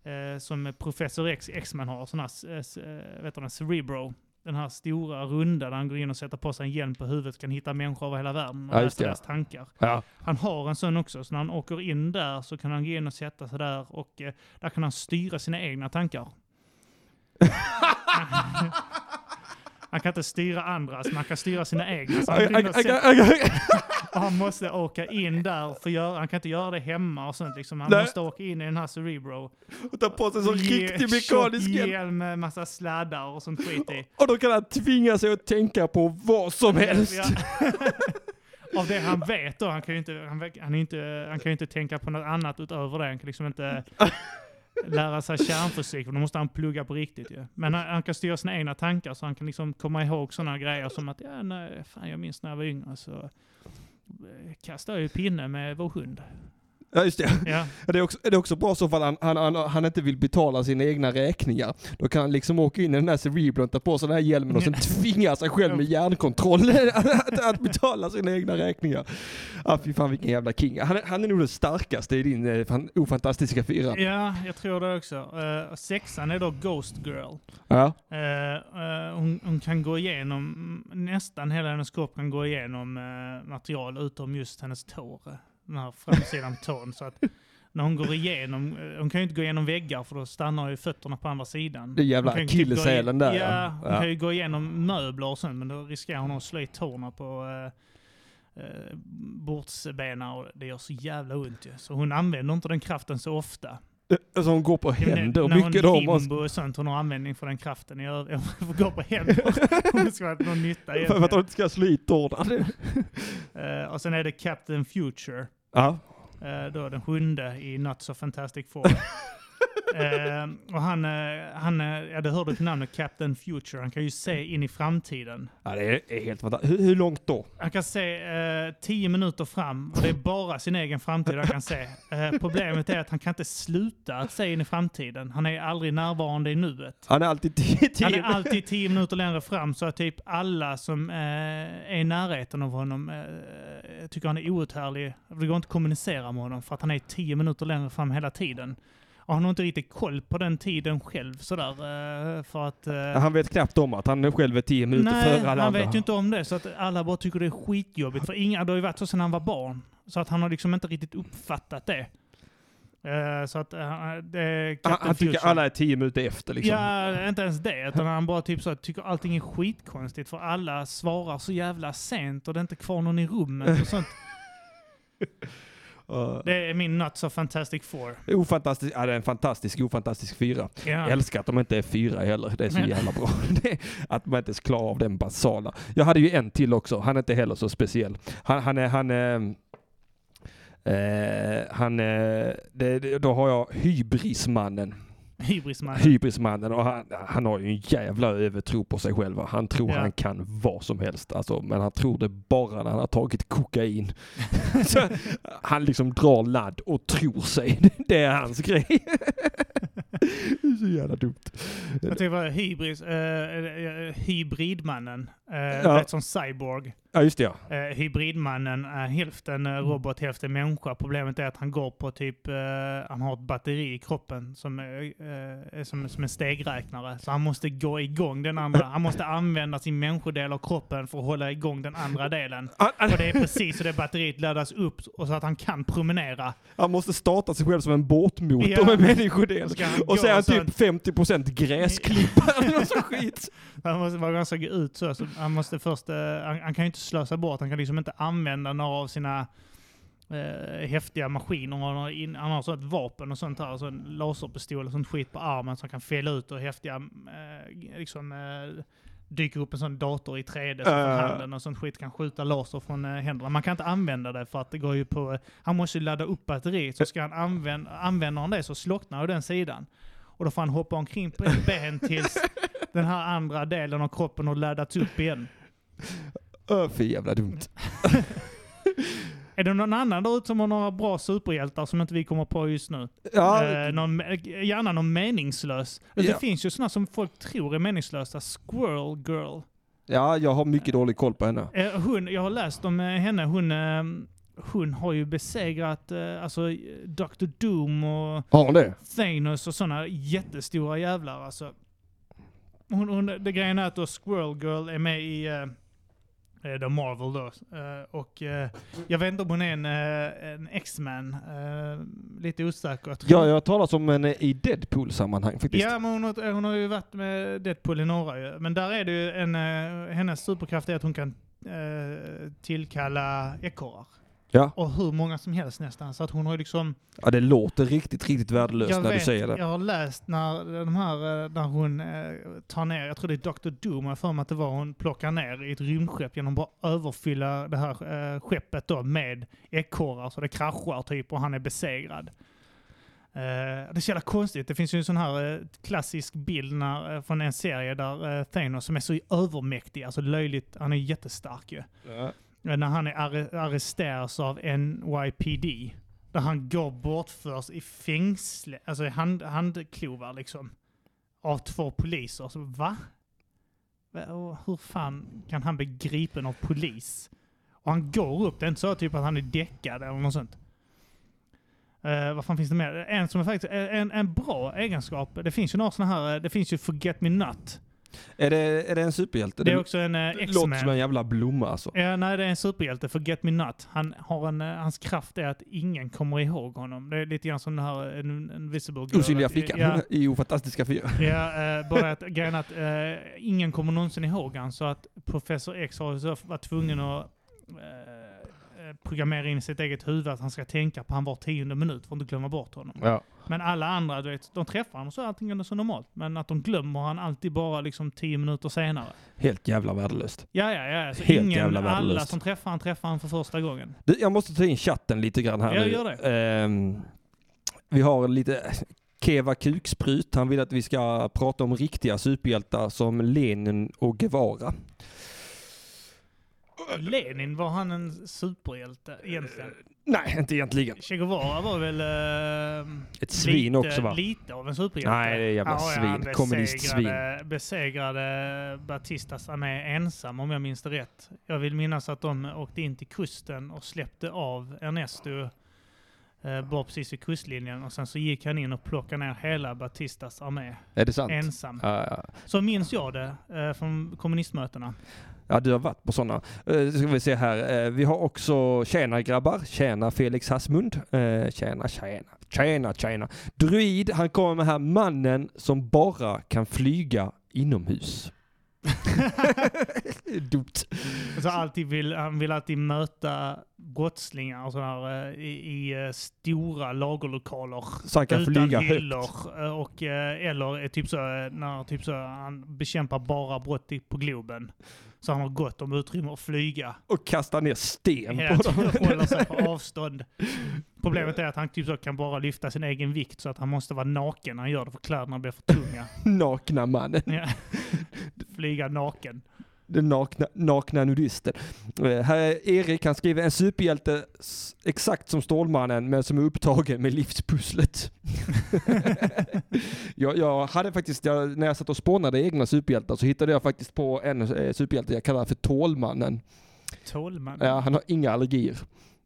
eh, som Professor X, X-Men har, sån här eh, eh, vet du, Cerebro. Den här stora runda där han går in och sätter på sig en hjälm på huvudet kan hitta människor över hela världen och Ja, läsa deras tankar. Ja. Han har en sån också, så när han åker in där så kan han gå in och sätta sig där och eh, där kan han styra sina egna tankar. han kan inte styra andras, men han kan styra sina egna. Så han, och han måste åka in där, för göra, han kan inte göra det hemma och sånt. Liksom. Han Nej. måste åka in i den här Cerebro. Och ta på sig så Ge- riktig mekanisk hjälm. med massa sladdar och sånt skit i. Och då kan han tvinga sig att tänka på vad som helst. Ja. Av det han vet då, han kan ju inte, han, han inte, han kan inte tänka på något annat utöver det. Han kan liksom inte lära sig kärnfysik, för då måste han plugga på riktigt ju. Men han, han kan styra sina egna tankar så han kan liksom komma ihåg sådana grejer som att, ja nej, fan jag minns när jag var yngre så eh, kastade jag ju pinne med vår hund. Ja, just det. Ja, Det är också, det är också bra så fall han, han, han, han inte vill betala sina egna räkningar. Då kan han liksom åka in i den här cereblon, ta på sig den här hjälmen och sen tvinga sig själv med hjärnkontroll att, att betala sina egna räkningar. Ja, fy fan vilken jävla king. Han, han är nog den starkaste i din eh, fan, ofantastiska fyra. ja jag tror det också. Uh, sexan är då Ghost Girl. Ja. Eh, eh, hon, hon kan gå igenom, nästan hela hennes kropp kan gå igenom uh, material utom just hennes tår. Eh, Den här framsidan på tån. Så att när hon går igenom, eh, hon kan ju inte gå igenom väggar för då stannar ju fötterna på andra sidan. Det är jävla Hon typ akilleshälen där, Ja, ja. hon Ja. kan ju gå igenom möbler och sånt men då riskerar hon att slå i tårna på uh, uh, bordsbena och det gör så jävla ont ju. Så hon använder inte den kraften så ofta. Alltså hon går på Ja, händer när mycket hon då. limbo Måste, och sånt, hon har användning för den kraften. Jag, jag får gå på händer det ska vara någon nytta för att hon inte ska slå i tårna. Eh, och sen är det Captain Future, Ja. uh, då den sjunde i Not So Fantastic Four. Eh, och han, uh, han uh, ja det hörde till namnet Captain Future, han kan ju se in i framtiden. ja, det är, helt fantastiskt. Hur, hur långt då? Han kan se eh, tio minuter fram och det är bara sin egen framtid han kan se. Eh, problemet är att han kan inte sluta att se in i framtiden. Han är aldrig närvarande i nuet. Han är alltid tio, tio Han är alltid tio minuter längre fram så att typ alla som eh, är i närheten av honom eh, tycker han är outhärdlig. Det går inte att kommunicera med honom för att han är tio minuter längre fram hela tiden. Och han har inte riktigt koll på den tiden själv sådär. Eh, för att... Eh, Han vet knappt om att han själv är tio minuter Nej, före alla han andra. vet ju inte om det. Så att alla bara tycker det är skitjobbigt. För inga, det har ju varit så sedan han var barn. Så att han har liksom inte riktigt uppfattat det. Eh, så att det han, han tycker alla är tio minuter efter liksom. Ja, inte ens det. Utan han bara typ så att tycker allting är skitkonstigt för alla svarar så jävla sent och det är inte kvar någon i rummet och sånt. Uh, Det är min Not So Fantastic Four. ofantastisk, ja, det är en fantastisk, ofantastisk fyra. Ja. Jag älskar att de inte är fyra heller. Det är så jävla bra. Att man inte ens klarar av den basala. Jag hade ju en till också. Han är inte heller så speciell. Han, han är, han är, eh, han det, det, då har jag hybrismannen. Hybrismannen. Hybrismannen och han, han har ju en jävla övertro på sig själv. Han tror Ja. han kan vad som helst. Alltså, men han tror det bara när han har tagit kokain. Så, han liksom drar ladd och tror sig. Det är hans grej. Det är så jävla dumt. Jag tycker vad hybris, eh, hybridmannen, eh, Ja. vet som cyborg. Ja, just det ja. Eh, hybridmannen är hälften eh, robot, hälften människa. Problemet är att han går på typ, eh, han har ett batteri i kroppen som eh, som, som en stegräknare. Så han måste gå igång den andra, han måste använda sin människodel av kroppen för att hålla igång den andra delen. Han, han, Och det är precis så det batteriet laddas upp och så att han kan promenera. han måste starta sig själv som en båtmotor Ja. med människodel. Och så är han typ 50% gräsklippare. Han måste vara ganska ut så. så han, måste först, eh, han, han kan ju inte slösa bort, han kan liksom inte använda några av sina eh, häftiga maskiner. Han har, in, han har så ett vapen och sånt här, så en laserpistol och sånt skit på armen som kan fälla ut och häftiga, eh, liksom eh, dyker upp en sån dator i 3D så från Äh. handen och sånt skit kan skjuta laser från eh, händerna. Man kan inte använda det för att det går ju på, eh, han måste ju ladda upp batteriet så ska han använda, använder han det så slocknar den sidan. Och då får han hoppa omkring på ett ben tills den här andra delen av kroppen har laddats upp igen. Öh, för jävla dumt. Är det någon annan där ute som har några bra superhjältar som inte vi kommer på just nu? Ja, Eh, någon, gärna någon meningslös. Ja. Det finns ju sådana som folk tror är meningslösa. Squirrel Girl. ja, jag har mycket dålig koll på henne. Eh, hon, jag har läst om eh, henne. Hon, eh, hon har ju besegrat eh, alltså, Dr. Doom och? Thanos och sådana jättestora jävlar. Alltså. Hon, hon, det grejen är att då Squirrel Girl är med i uh, The Marvel då. Eh, och eh, jag vet inte om hon är en, eh, en X-Man. Eh, lite osäker. Jag Ja, jag har talat om henne i Deadpool-sammanhang faktiskt. Ja, men hon har, hon har ju varit med Deadpool i några ju. Men där är det ju en, eh, hennes superkraft är att hon kan eh, tillkalla ekorrar. Ja. Och hur många som helst nästan. Så att hon har ju liksom... ja, det låter riktigt, riktigt värdelöst jag när vet, du säger det. Jag har läst när de här, eh, när hon eh, tar ner, jag tror det är Dr. Doom, jag för mig att det var, hon plockar ner i ett rymdskepp genom att bara överfylla det här eh, skeppet då med ekorrar så det kraschar typ och han är besegrad. Eh, det är så jävla konstigt. Det finns ju en sån här eh, klassisk bild när, eh, från en serie där eh, Thanos som är så övermäktig, alltså löjligt, han är jättestark ju. Ja. Eh, när han är arresteras av NYPD. Där han går bortförs i fängsle, alltså i hand, handklovar liksom. Av två poliser. Så, va? Hur fan kan han bli gripen av polis? Och han går upp, det är inte så typ att han är däckad eller något sånt. Uh, vad fan finns det mer? En som är faktiskt, en, en bra egenskap, det finns ju några sådana här, eh, det finns ju Forget Me Not. Är, det, är det en superhjälte? Det är också en uh, det låter som X-Man. en jävla blomma alltså. Ja, nej, det är en superhjälte, Forget Me Not. Han har en, eh, hans kraft är att ingen kommer ihåg honom. Det är lite grann som den här eh, en, Invisible Girl. Osynliga fickan Ja, i Ofantastiska fyra. ja uh, bara att grejen att eh, ingen kommer någonsin ihåg han så att Professor X har varit tvungen att eh, programmera in i sitt eget huvud att han ska tänka på han var tionde minut för att inte glömma bort honom. Ja. Men alla andra, du vet, de träffar honom så är allting så normalt. Men att de glömmer han alltid bara liksom tio minuter senare. Helt jävla värdelöst. Ja, ja, ja. Så Helt ingen, jävla alla värdelöst. som träffar han träffar han för första gången. Du, jag måste ta in chatten lite grann här Ja, nu. gör det. Ehm, vi har lite Keva Kuksprut. Han vill att vi ska prata om riktiga superhjältar som Lenin och Guevara. Lenin, var han en superhjälte egentligen? Nej, inte egentligen. Che Guevara var väl... eh, Ett svin lite, också va? Lite av en superhjälte. Nej, det är jävla Ja, ja, han svin. Kommunistsvin. besegrade- Batistas armé ensam om jag minns det rätt. Jag vill minnas att de åkte in till kusten och släppte av Ernesto eh, bara precis vid kustlinjen och sen så gick han in och plockade ner hela Batistas armé Är det sant? ensam. Ja, ja. Så minns jag det eh, från kommunistmötena. Ja, du har varit på sådana. Uh, ska vi se här. Eh, vi har också Tjena grabbar. Tjena Felix Hasmund. Uh, tjena, tjena. Tjena, tjena. Druid, han kommer med här mannen som bara kan flyga inomhus. Dumt. Så alltid vill, han vill alltid möta brottslingar och eh, i, i eh, stora lagerlokaler. Så han kan utan flyga hyllor. eh, Och, eh, eller typ så, eh, när typ så, han bekämpar bara brott på Globen. Så han har gott om utrymme att flyga. Och kasta ner sten Ja, på dem. håller sig på avstånd. Problemet är att han typ så kan bara lyfta sin egen vikt så att han måste vara naken när han gör det för kläderna blir för tunga. Nakna mannen. Ja. Flyga naken. Den nakna, nakna nudisten. Eh, här är Erik, han skriver en superhjälte exakt som Stålmannen men som är upptagen med livspusslet. jag, jag hade faktiskt, jag, när jag satt och spånade egna superhjältar så hittade jag faktiskt på en eh, superhjälte jag kallar för Tålmannen. Tålman. Ja, han har inga allergier.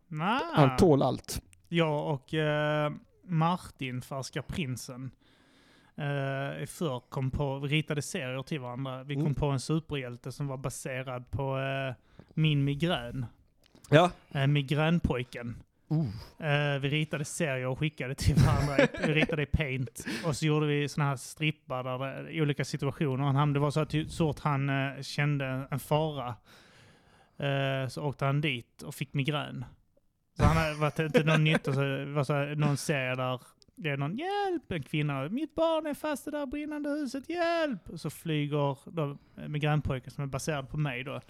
Nah. Han tål allt. Jag och eh, Martin, Färska Prinsen, eh, förr kom på, vi ritade serier till varandra. Vi kom Mm. på en superhjälte som var baserad på eh, min migrän. Ja. Eh, migränpojken. Eh, vi ritade serier och skickade till varandra. vi ritade i paint. Och så gjorde vi såna här strippar där det, i olika situationer. Han, det var så att ty- så fort han eh, kände en fara eh, så åkte han dit och fick migrän. Så han hade varit inte någon nytta, så det var så här, någon serie där det är någon hjälp, en kvinna, mitt barn är fast i det där brinnande huset, hjälp! Och så flyger då, eh, migränpojken som är baserad på mig då,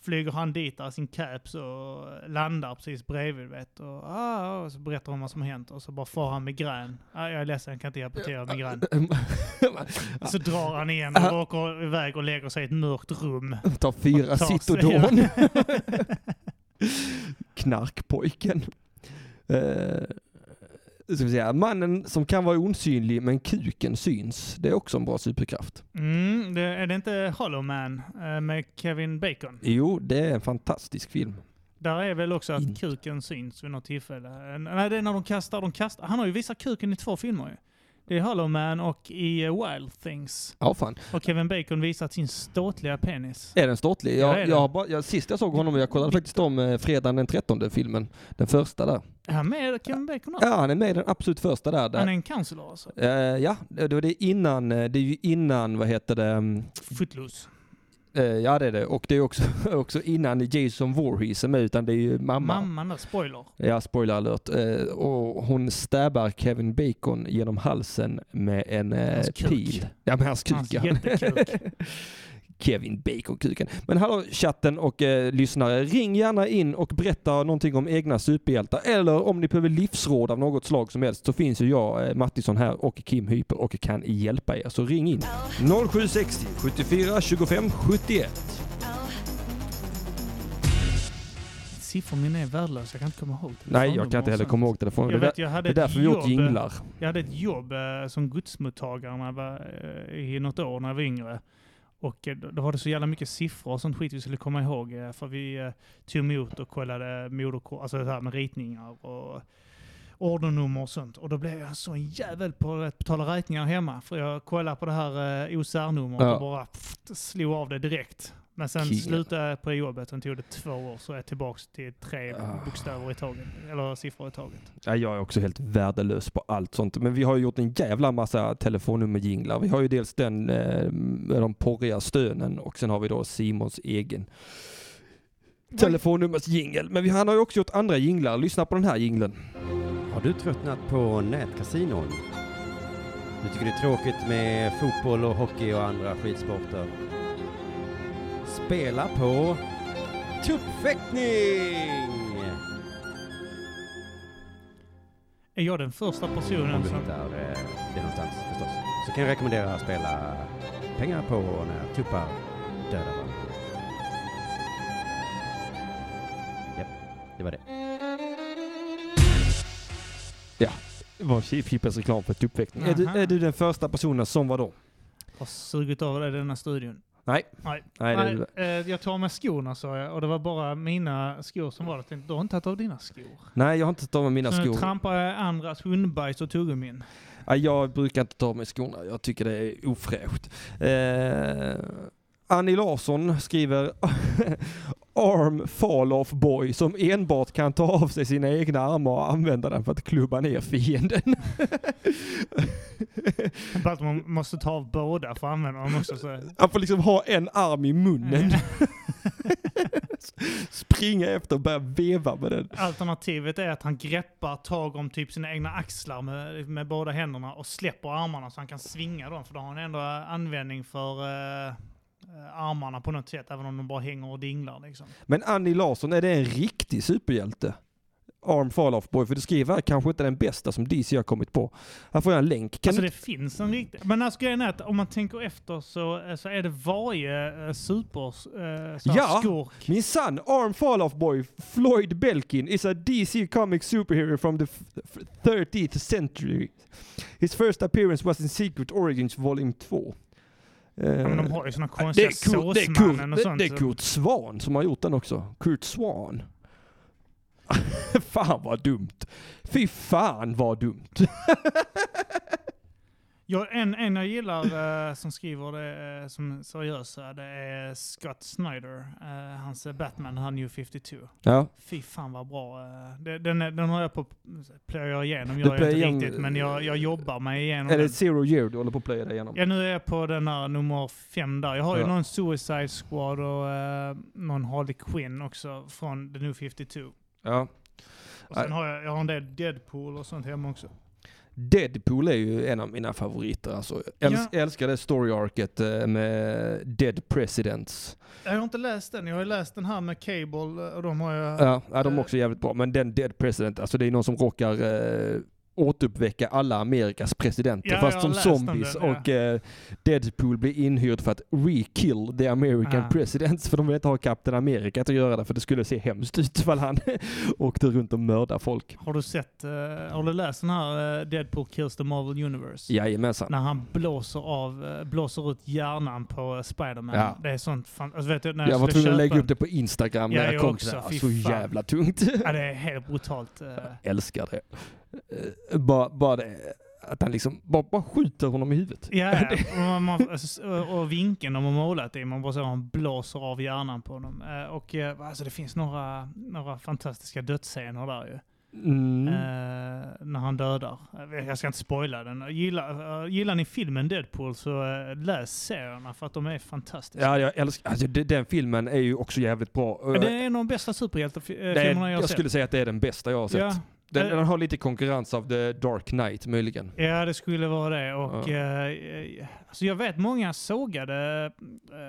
flyger han dit där sin caps och landar precis bredvid vet och, ah, och så berättar hon vad som har hänt och så bara får han migrän. Ah, jag är ledsen, jag kan inte hjälpa till, migrän. Så drar han igen och åker iväg och lägger sig i ett mörkt rum. Tar fyra Citodon. Knarkpojken. Uh, ska vi säga, mannen som kan vara osynlig men kuken syns. Det är också en bra superkraft. Mm, det, är det inte Hollow Man eh, med Kevin Bacon? Jo, det är en fantastisk film. Där är väl också att kuken syns vid något tillfälle. Eh, Nej, det är när de kastar, de kastar. Han har ju visat kuken i två filmer ju. Det är Hollow Man och i eh, Wild Things. Ja, fan. Och Kevin Bacon visat sin ståtliga penis. Är den ståtlig? Ja, Jag, det är jag, den. jag, sist jag såg honom, jag kollade faktiskt om eh, fredagen den 13 filmen. Den första där. Är han med Kevin Bacon också? Ja, han är med i den absolut första där. där. Han är en cancer alltså. Eh, ja, det det innan, det är ju innan, vad heter det, mm, Footloose. Eh, ja det är det. Och det är också, också innan Jason Voorhees är med, utan det är ju mamma. Mamman där, spoiler. Ja, spoiler alert. Eh, och hon stabbar Kevin Bacon genom halsen med en eh, Hans kuk. pil. Ja, med hans kuk Hans jättekuk. Kevin Bacon-kuken. Men hallå chatten och eh, lyssnare, ring gärna in och berätta någonting om egna superhjältar. Eller om ni behöver livsråd av något slag som helst så finns ju jag, eh, Mattisson här och Kim Hyper och kan hjälpa er. Så ring in. 0760 74 25 71. Siffrorna är värdelösa, jag kan inte komma ihåg. Nej, jag kan inte heller komma ihåg telefonen. Jag Det, vet, jag hade det är ett därför vi åt jobb, jinglar. Jag hade ett jobb eh, som godsmottagare var, eh, i något år när jag var yngre. Och eh, då var det så jävla mycket siffror och sånt skit vi skulle komma ihåg. Eh, för vi eh, tog emot och kollade moderkort, alltså det här med ritningar och ordernummer och sånt. Och då blev jag så en jävel på att betala räkningar hemma. För jag kollade på det här OCR-numret Ja. och bara pff, slog av det direkt. Men sen King. slutade jag på jobbet, sen tog det två år så är jag tillbaka till tre Ah. bokstäver i taget. Eller siffror i taget. Ja, jag är också helt värdelös på allt sånt. Men vi har ju gjort en jävla massa telefonnummerjinglar. Vi har ju dels den eh, med de porriga stönen och sen har vi då Simons egen telefonnummersjingel. Men vi, han har ju också gjort andra jinglar. Lyssna på den här jingeln. Har du tröttnat på nätkasinon? Du tycker det är tråkigt med fotboll och hockey och andra skidsporter? Spela på tuppfäktning! Är jag den första Om personen du som... hittar eh, det någonstans förstås. Så kan jag rekommendera att spela pengar på när tuppar dödar varandra. Japp, det var det. Det var Fippens reklam för tuppfäktning. Är du, är du den första personen som var då? har sugit av dig denna studion? Nej. Nej. Nej, Nej, eh, jag tar med skorna sa jag och det var bara mina skor som var det. Tänkte, Du har inte tagit av dina skor? Nej, jag har inte tagit med mina så nu skor. trampar jag andras hundbajs och tuggummin. Nej, jag brukar inte ta med skorna. Jag tycker det är ofräscht. Eh, Annie Larsson skriver Arm fall off boy som enbart kan ta av sig sina egna armar och använda den för att klubba ner fienden. Att man måste ta av båda för att använda dem också. Så. Han får liksom ha en arm i munnen. Springa efter och börja veva med den. Alternativet är att han greppar tag om typ sina egna axlar med, med båda händerna och släpper armarna så han kan svinga dem. För då har han ändå användning för eh, armarna på något sätt, även om de bara hänger och dinglar. Liksom. Men Annie Larsson, är det en riktig superhjälte? Arm Fall Off Boy, för det skriver här kanske inte den bästa som DC har kommit på. Här får jag en länk. Kan Alltså du... det finns en riktig... Men alltså grejen är att om man tänker efter så, så är det varje uh, super uh, Ja. skurk. Min son, Arm Fall Off Boy, Floyd Belkin, is a DC comic superhero from the f- f- 30th century. His first appearance was in Secret Origins Volume 2. Eh, Ja, men de har ju det konstiga är, Kurt, det, är Kurt, och det, sånt. det är Kurt Swan som har gjort den också. Kurt Swan. fan vad dumt. Fy fan vad dumt. Ja, en, en jag gillar eh, som skriver det eh, som seriösa, det är Scott Snyder. Uh, hans eh, Batman, han New 52. Ja. Fy fan vad bra. eh, det- den, den har jag på plöjer jag igenom. Du Jag inte riktigt, men jag, jag jobbar mig igenom Är det den. Zero Year du håller på att plöja dig igenom? Ja, nu är jag på den här nummer fem där. Jag har ju Ja. någon Suicide Squad och eh, någon Harley Quinn också från The New 52. Ja. Och sen har jag, jag har en del Deadpool och sånt hemma också. Deadpool är ju en av mina favoriter. Alltså, äls- Ja. älskar det story-arket eh, med Dead Presidents. Jag har inte läst den. Jag har läst den här med Cable och de har jag... Ja, ja, de är Eh. också jävligt bra. Men den Dead President, alltså det är någon som råkar eh, återuppväcka alla Amerikas presidenter Ja, fast jag som zombies. den, ja. Och eh, Deadpool blir inhyrd för att re-kill the American Ah. presidents. För de vill inte ha Captain America att göra det för det skulle se hemskt ut ifall han åkte runt och mördade folk. Har du sett, eh, har du läst den här eh, Deadpool Kills the Marvel Universe? Jajamensan. När han blåser av, eh, blåser ut hjärnan på Spiderman. Ja. Det är sånt fan, alltså vet du, när Jag var tvungen att lägga upp det på Instagram Ja, när jag jag kom också. Så jävla tungt. Ja, det är helt brutalt. eh. älskar det. Eh, Bara, bara det, att han liksom bara, bara skjuter honom i huvudet. Ja, ja. och, man, och- vinkeln de har målat i, man bara hur han blåser av hjärnan på honom. Eh, Och eh, alltså det finns några, några fantastiska dödsscener där ju. Mm. Eh, när han dödar. Jag ska inte spoila den. Gillar, eh, gillar ni filmen Deadpool så eh, läs serierna för att de är fantastiska. Ja, jag älskar, alltså den filmen är ju också jävligt bra. Det är en av de bästa superhjältefilmerna jag har jag sett. skulle säga att det är den bästa jag har sett. ja, Den, Eh. den har lite konkurrens av The Dark Knight möjligen. ja, det skulle vara det. Och, Ja. eh, eh, alltså jag vet många sågade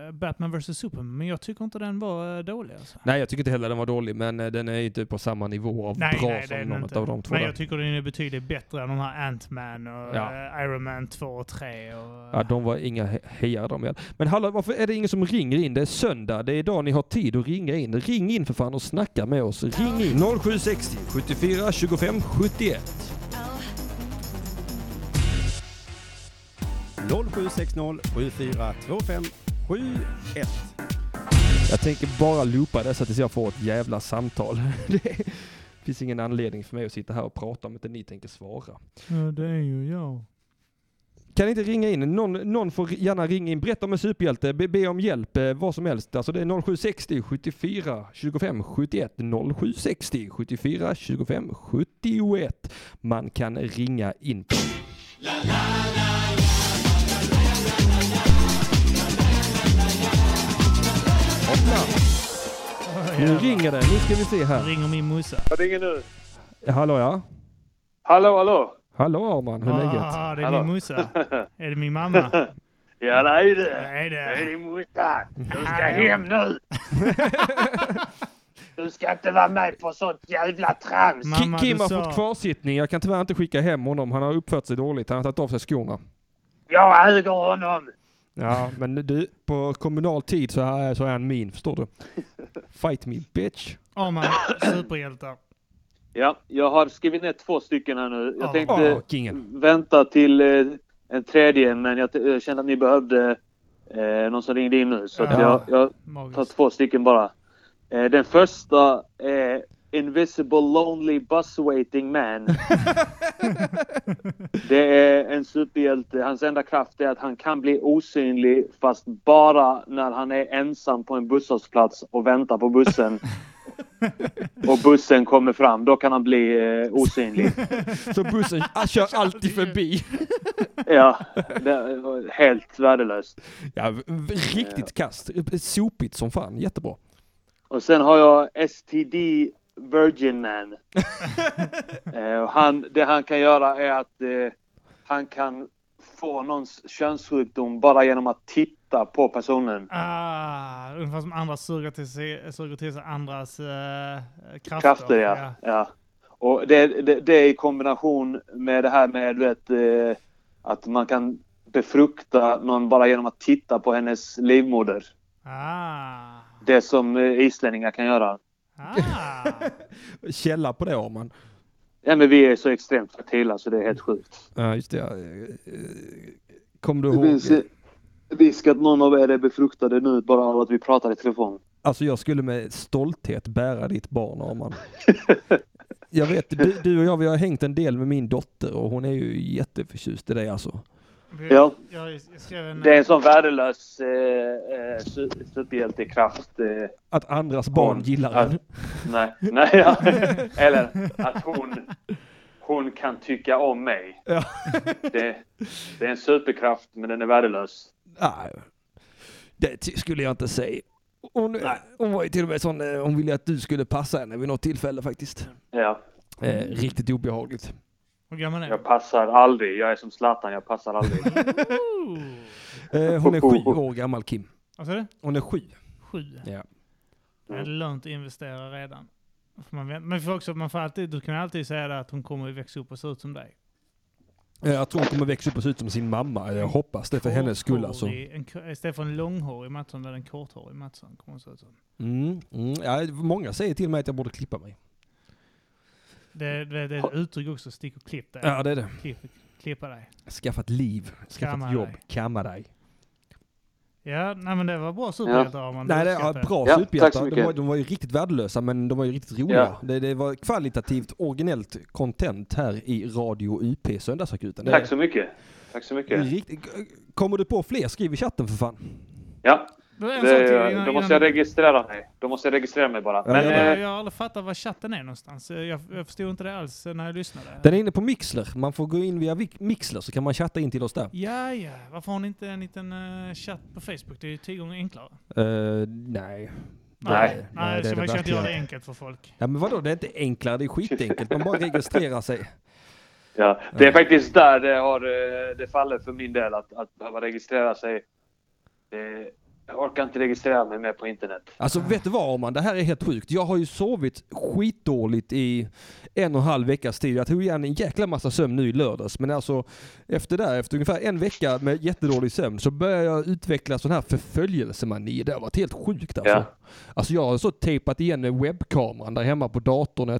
eh, Batman vs Superman, men jag tycker inte den var eh, dålig. Alltså. Nej, jag tycker inte heller den var dålig, men eh, den är ju inte på samma nivå av Nej, bra nej, som någon inte. av de två Men där. jag tycker den är betydligt bättre än de här Ant-Man och Ja. Iron Man 2 och 3. Och, Ja, de var inga he- hejar de med. Men hallå, varför är det ingen som ringer in? Det är söndag, det är idag ni har tid att ringa in. Ring in för fan och snacka med oss. Ring in 0760 74 25 71. 0760 7425 71. Jag tänker bara loopa dessa tills jag får ett jävla samtal. Det finns ingen anledning för mig att sitta här och prata om inte ni tänker svara. Ja, det är ju jag. Kan inte ringa in? Någon, någon får gärna ringa in. Berätta om en superhjälte, be, be om hjälp, eh, vad som helst. Alltså det är 0760 74 25 71. 0760 74 25 71. Man kan ringa in på. Hoppla, nu ringer det. Nu ska vi se här. ringer min morsa. Jag ringer nu. Hallå ja. Hallå, hallå. Hallå Arman, hur är läget? Ah, det är Hallå. min morsa. Är det min mamma? Ja, det är det. Nej, Det är din morsa. Du ska hem nu. Du ska inte vara med på sånt jävla trams. Ki- Mamma, Kim du har sa- fått kvarsittning. Jag kan tyvärr inte skicka hem honom. Han har uppfört sig dåligt. Han har tagit av sig skorna. Jag äger honom. Ja, men du, på kommunal tid så är, så är han min, förstår du? Fight me bitch. Arman, superhjältar. Ja, jag har skrivit ner två stycken här nu. Jag Ja. tänkte kingen. vänta till eh, en tredje, men jag, kände att ni behövde eh, någon som ringde in nu. Så att Ja. jag, jag tar två stycken bara. Eh, den första är Invisible Lonely Bus Waiting Man. Det är en superhjälte. Hans enda kraft är att han kan bli osynlig fast bara när han är ensam på en busshållplats och väntar på bussen. och bussen kommer fram. Då kan han bli eh, osynlig. Så bussen kör alltid förbi. Ja, det är helt värdelöst. Ja, riktigt kast. Sopigt som fan. Jättebra. Och sen har jag STD Virgin Man. eh, han, det han kan göra är att eh, han kan få någons könssjukdom bara genom att titta på personen. Ah, ungefär som andra suger till sig, suger till sig andras eh, krafter. Krafter ja. ja. Och det, det, det i kombination med det här med du vet, eh, att man kan befrukta någon bara genom att titta på hennes livmoder. Ah. Det som eh, islänningar kan göra. Ah. Källa på det Arman. Ja men vi är så extremt fertila så det är helt sjukt. Ja, just det. ja. Eh, Kommer du Det ihåg? finns eh, risk att någon av er är befruktade nu bara av att vi pratar i telefon. Alltså jag skulle med stolthet bära ditt barn Arman. Jag vet, du, du och jag vi har hängt en del med min dotter och hon är ju jätteförtjust i dig alltså. Ja. en... Det är en sån värdelös eh, eh, su- superhjältekraft. Eh, Att andras barn Hon- gillar ja. en. nej, nej, ja. Eller att hon, hon kan tycka om mig. Ja. Det, det är en superkraft men den är värdelös. Nej, det skulle jag inte säga. Hon, hon var ju till och med sån, eh, hon ville att du skulle passa henne vid något tillfälle faktiskt. Ja, Eh, riktigt obehagligt. Hur gammal är jag passar aldrig. Jag är som Zlatan, jag passar aldrig. Eh, hon är sju år gammal Kim. Vad sa du? Hon är sju. Sju. Ja. Det är lönt att investera redan. Får man, vänta- men får också, man får alltid, du kan alltid säga det att hon kommer att växa upp och se ut som dig. Eh, Jag tror hon kommer växa upp och se ut som sin mamma. Jag hoppas det för hennes skull alltså. Korthårig, En, istället för en långhårig Mattsson blir det en korthårig Mattsson. Kommer hon se ut som. Mm, mm. Ja, många säger till mig att jag borde klippa mig. Det, det, det är ett uttryck också, stick och klipp dig. Ja, det är det. Klipp, klippa dig. Skaffa ett liv, skaffa ett jobb, kamma dig. Ja, nej men det var bra superhjältar ja. man. Nej, det uppskattar är bra Ja, superhjältar. De var, de var ju riktigt värdelösa men de var ju riktigt roliga. Ja. Det, det var kvalitativt originellt content här i Radio UP, Söndagsakuten. Tack så mycket. Tack så mycket. riktigt, kommer du på fler, skriv i chatten för fan. Ja, Det det, då måste jag registrera mig. Då måste jag registrera mig bara. Men, jag, det. eh, jag har aldrig fattat var chatten är någonstans. Jag, jag förstod inte det alls när jag lyssnade. Den är inne på Mixler. Man får gå in via Mixler så kan man chatta in till oss där. Ja, ja. Varför har ni inte en liten eh, chatt på Facebook? Det är ju tio gånger enklare. Uh, nej. Nej. Nej, det är så det man kan inte göra det enkelt för folk. Ja men vadå, det är inte enklare, det är skitenkelt. Man bara registrerar sig. ja, det är faktiskt där det, har, eh, det faller för min del att, att behöva registrera sig. Det, jag orkar inte registrera mig mer på internet. Alltså vet du vad man, det här är helt sjukt. Jag har ju sovit skitdåligt i en och en halv veckas tid. Jag tog igen en jäkla massa sömn nu i lördags. Men alltså efter det, efter ungefär en vecka med jättedålig sömn så började jag utveckla sån här förföljelsemani. Det har varit helt sjukt alltså. Ja. Alltså jag har så tejpat igen webbkameran där hemma på datorn.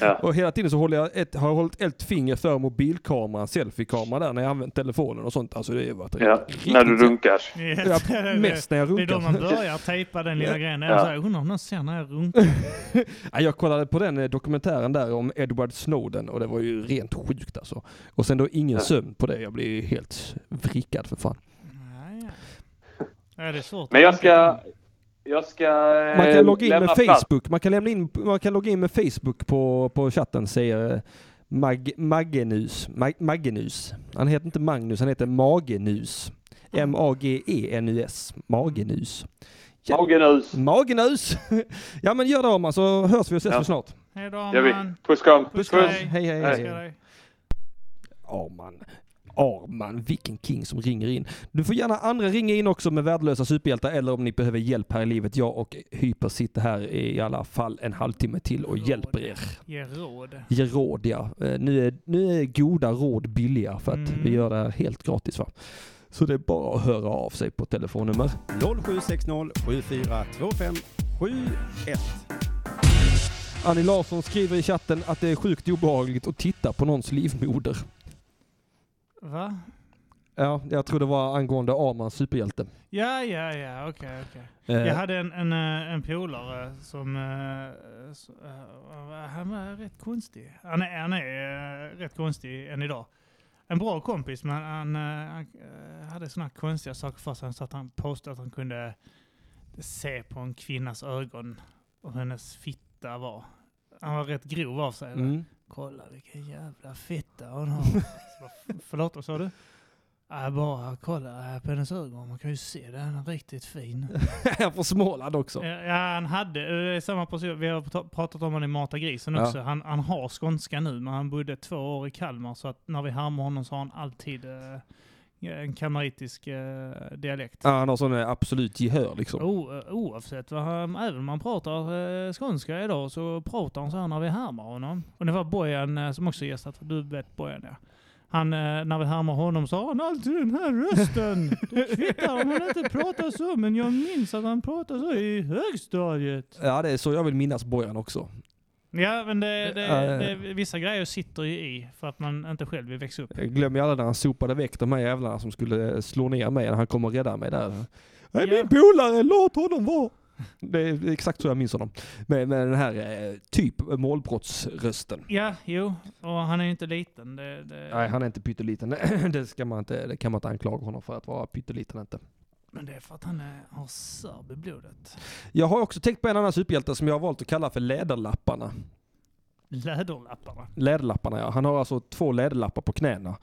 Ja. och hela tiden så håller jag ett, har jag hållit ett finger för mobilkameran, selfiekameran där när jag använt telefonen och sånt. Alltså det har varit Ja, riktigt- när du runkar. Ja, mest när jag Det är då man runkar. börjar tejpa den lilla grejen. Ja. Jag säger, undrar om någon ser när jag runkar. Ja, jag kollade på den eh, dokumentären där om Edward Snowden och det var ju rent sjukt alltså. Och sen då ingen Ja. sömn på det. Jag blir ju helt vrickad för fan. Ja, det är svårt. Men jag ska... Jag ska eh, Man kan logga in med. Facebook. Man kan, lämna in, man kan logga in med Facebook på, på chatten säger eh, Mag, Maggenus. Mag, Maggenus. Han heter inte Magnus, han heter Magenus. M-A-G-E-N-U-S. Magenus. Ja. Magenus. Magenus! ja men gör det om så hörs vi och ses Ja. vi snart. Hej då, Gör vi. man. Puss kram. Puss, Puss. hej. Hej hej. Hej. Hej. Arman. Arman, vilken king som ringer in. Du får gärna andra ringa in också med värdelösa superhjältar eller om ni behöver hjälp här i livet. Jag och Hyper sitter här i alla fall en halvtimme till och Råd. hjälper er. Ge råd. Ge råd ja. Eh, Nu är, nu är goda råd billiga för att Mm. vi gör det här helt gratis va. Så det är bara att höra av sig på telefonnummer 0760 7425 71. Annie Larsson skriver i chatten att det är sjukt obehagligt att titta på någons livmoder. Va? Ja, jag tror det var angående Armans superhjälte. Ja, ja, ja. Okej, okej. Eh, Jag hade en, en, eh, en polare som... eh, s- eh, han var rätt konstig. Han är, han är rätt konstig än idag. En bra kompis, men han, eh, han eh, hade sådana konstiga saker för sig. Så att han påstod att han kunde se på en kvinnas ögon och hennes fitta var. Han var rätt grov av sig. Mm. Kolla vilken jävla fitta hon har. Förlåt, vad sa du? Ja, bara kolla på hennes ögon. Man kan ju se den är riktigt fin. Jag från Småland också. Ja, han hade, är samma person, vi har prat- pratat om honom i Mata grisen Ja. också. Han, han har skånska nu, men han bodde två år i Kalmar, så att när vi härmar honom så har han alltid eh, en kamaritisk eh, dialekt. Ja, han har sån eh, absolut gehör liksom. O, eh, oavsett vad han, även om man pratar eh, skånska idag så pratar han så här när vi härmar honom. Och det var Bojan eh, som också gästat, du vet Bojan ja. Han, eh, när vi härmar honom så har han alltid den här rösten. Det kvittar om han inte pratar så, men jag minns att han pratade så i högstadiet. Ja, det är så jag vill minnas Bojan också. Ja, men det, det, Ja, ja, ja. det, vissa grejer sitter ju i för att man inte själv vill växa upp. Jag glömmer aldrig när han sopade väck de här jävlarna som skulle eh, slå ner mig när han kom och rädda mig där. Nej, Ja. min polare, låt honom vara! Det är exakt så jag minns honom. Med, med den här eh, typ målbrottsrösten. Ja, jo, och han är ju inte liten. Det, det, Nej, han är inte pytteliten. det, ska man inte, det kan man inte anklaga honom för att vara pytteliten inte. Men det är för att han är, har serb i blodet. Jag har också tänkt på en annan superhjälte som jag har valt att kalla för Läderlapparna. Läderlapparna. Läderlapparna ja. Han har alltså två läderlappar på knäna.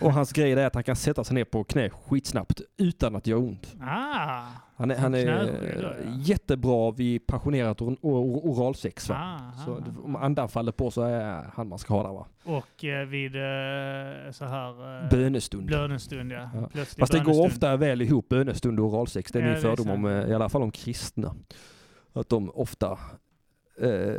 Och hans grej är att han kan sätta sig ner på knä skitsnabbt utan att göra ont. Ah, Han är, han är Knäskydd, ja. jättebra vid passionerat or, or, oralsex. Va? ah, Så ah, om ah. andan faller på så är han man ska ha där va. Och eh, vid eh, så här... Eh, Bönestund. Bönestund, ja. Ja. Plötslig Fast det går ofta väl ihop bönestund och oralsex. Det är Ja, min fördom om, eh, i alla fall om kristna. Att de ofta eh,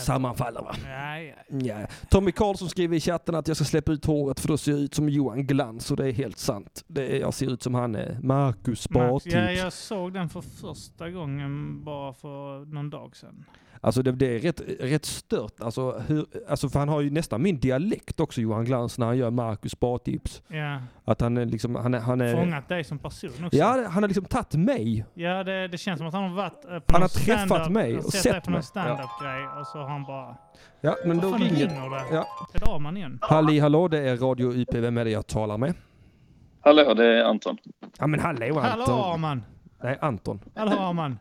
sammanfaller va. Ja, ja. Tommy Karlsson skriver i chatten att jag ska släppa ut håret för då ser jag ut som Johan Glans och det är helt sant. Det är, jag ser ut som han är Marcus Max, Spartips. ja, jag såg den för första gången bara för någon dag sedan. Alltså det, det är rätt, rätt stört. Alltså, hur, alltså för han har ju nästan min dialekt också Johan Glans när han gör Marcus Spartips. Ja. Att han är liksom, han är... Han är Fångat dig som person också. ja, han har liksom tagit mig. Ja, det, det känns som att han har varit eh, på Han har träffat mig och sett sett dig på mig. någon stand-up-grej och så har han bara... Ja, men då ringer... det? Ja. Det drar man igen. Halli hallå, det är Radio UP. Vem är det jag talar med? Hallå, det är Anton. Ja men hallå Hallå Anton. Arman! Nej, Anton. Hallå Arman!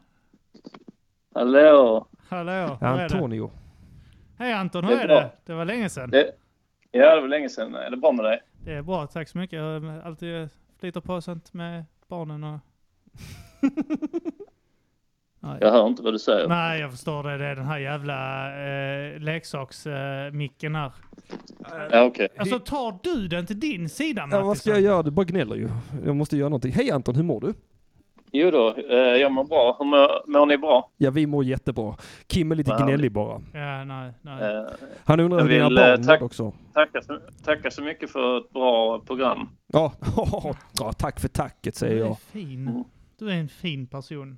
Hallå! Hallå! Hur? Antonio. Hej Anton, hur Det är är det? Det var länge sedan. Det, ja, det var länge sedan. Är det bra med dig? Det är bra, tack så mycket. Jag har alltid flyter på sånt med barnen och... Jag hör inte vad du säger. Nej, jag förstår det. Det är den här jävla eh, leksaksmicken här. Ja, okej. Alltså tar du den till din sida Ja, vad ska jag göra? Du bara gnäller ju. Jag måste göra någonting. Hej Anton, hur mår du? Jo då, eh, jag mår bra. Hur mår, mår ni bra? Ja, vi mår jättebra. Kim är lite Wow. gnällig bara. Ja, nej, nej. Eh, Han undrar Jag hur dina barn eh, tack- också. tackar, så, tackar så mycket för ett bra program. Ja. ja, tack för tacket säger Du är jag. fin. Du är en fin person.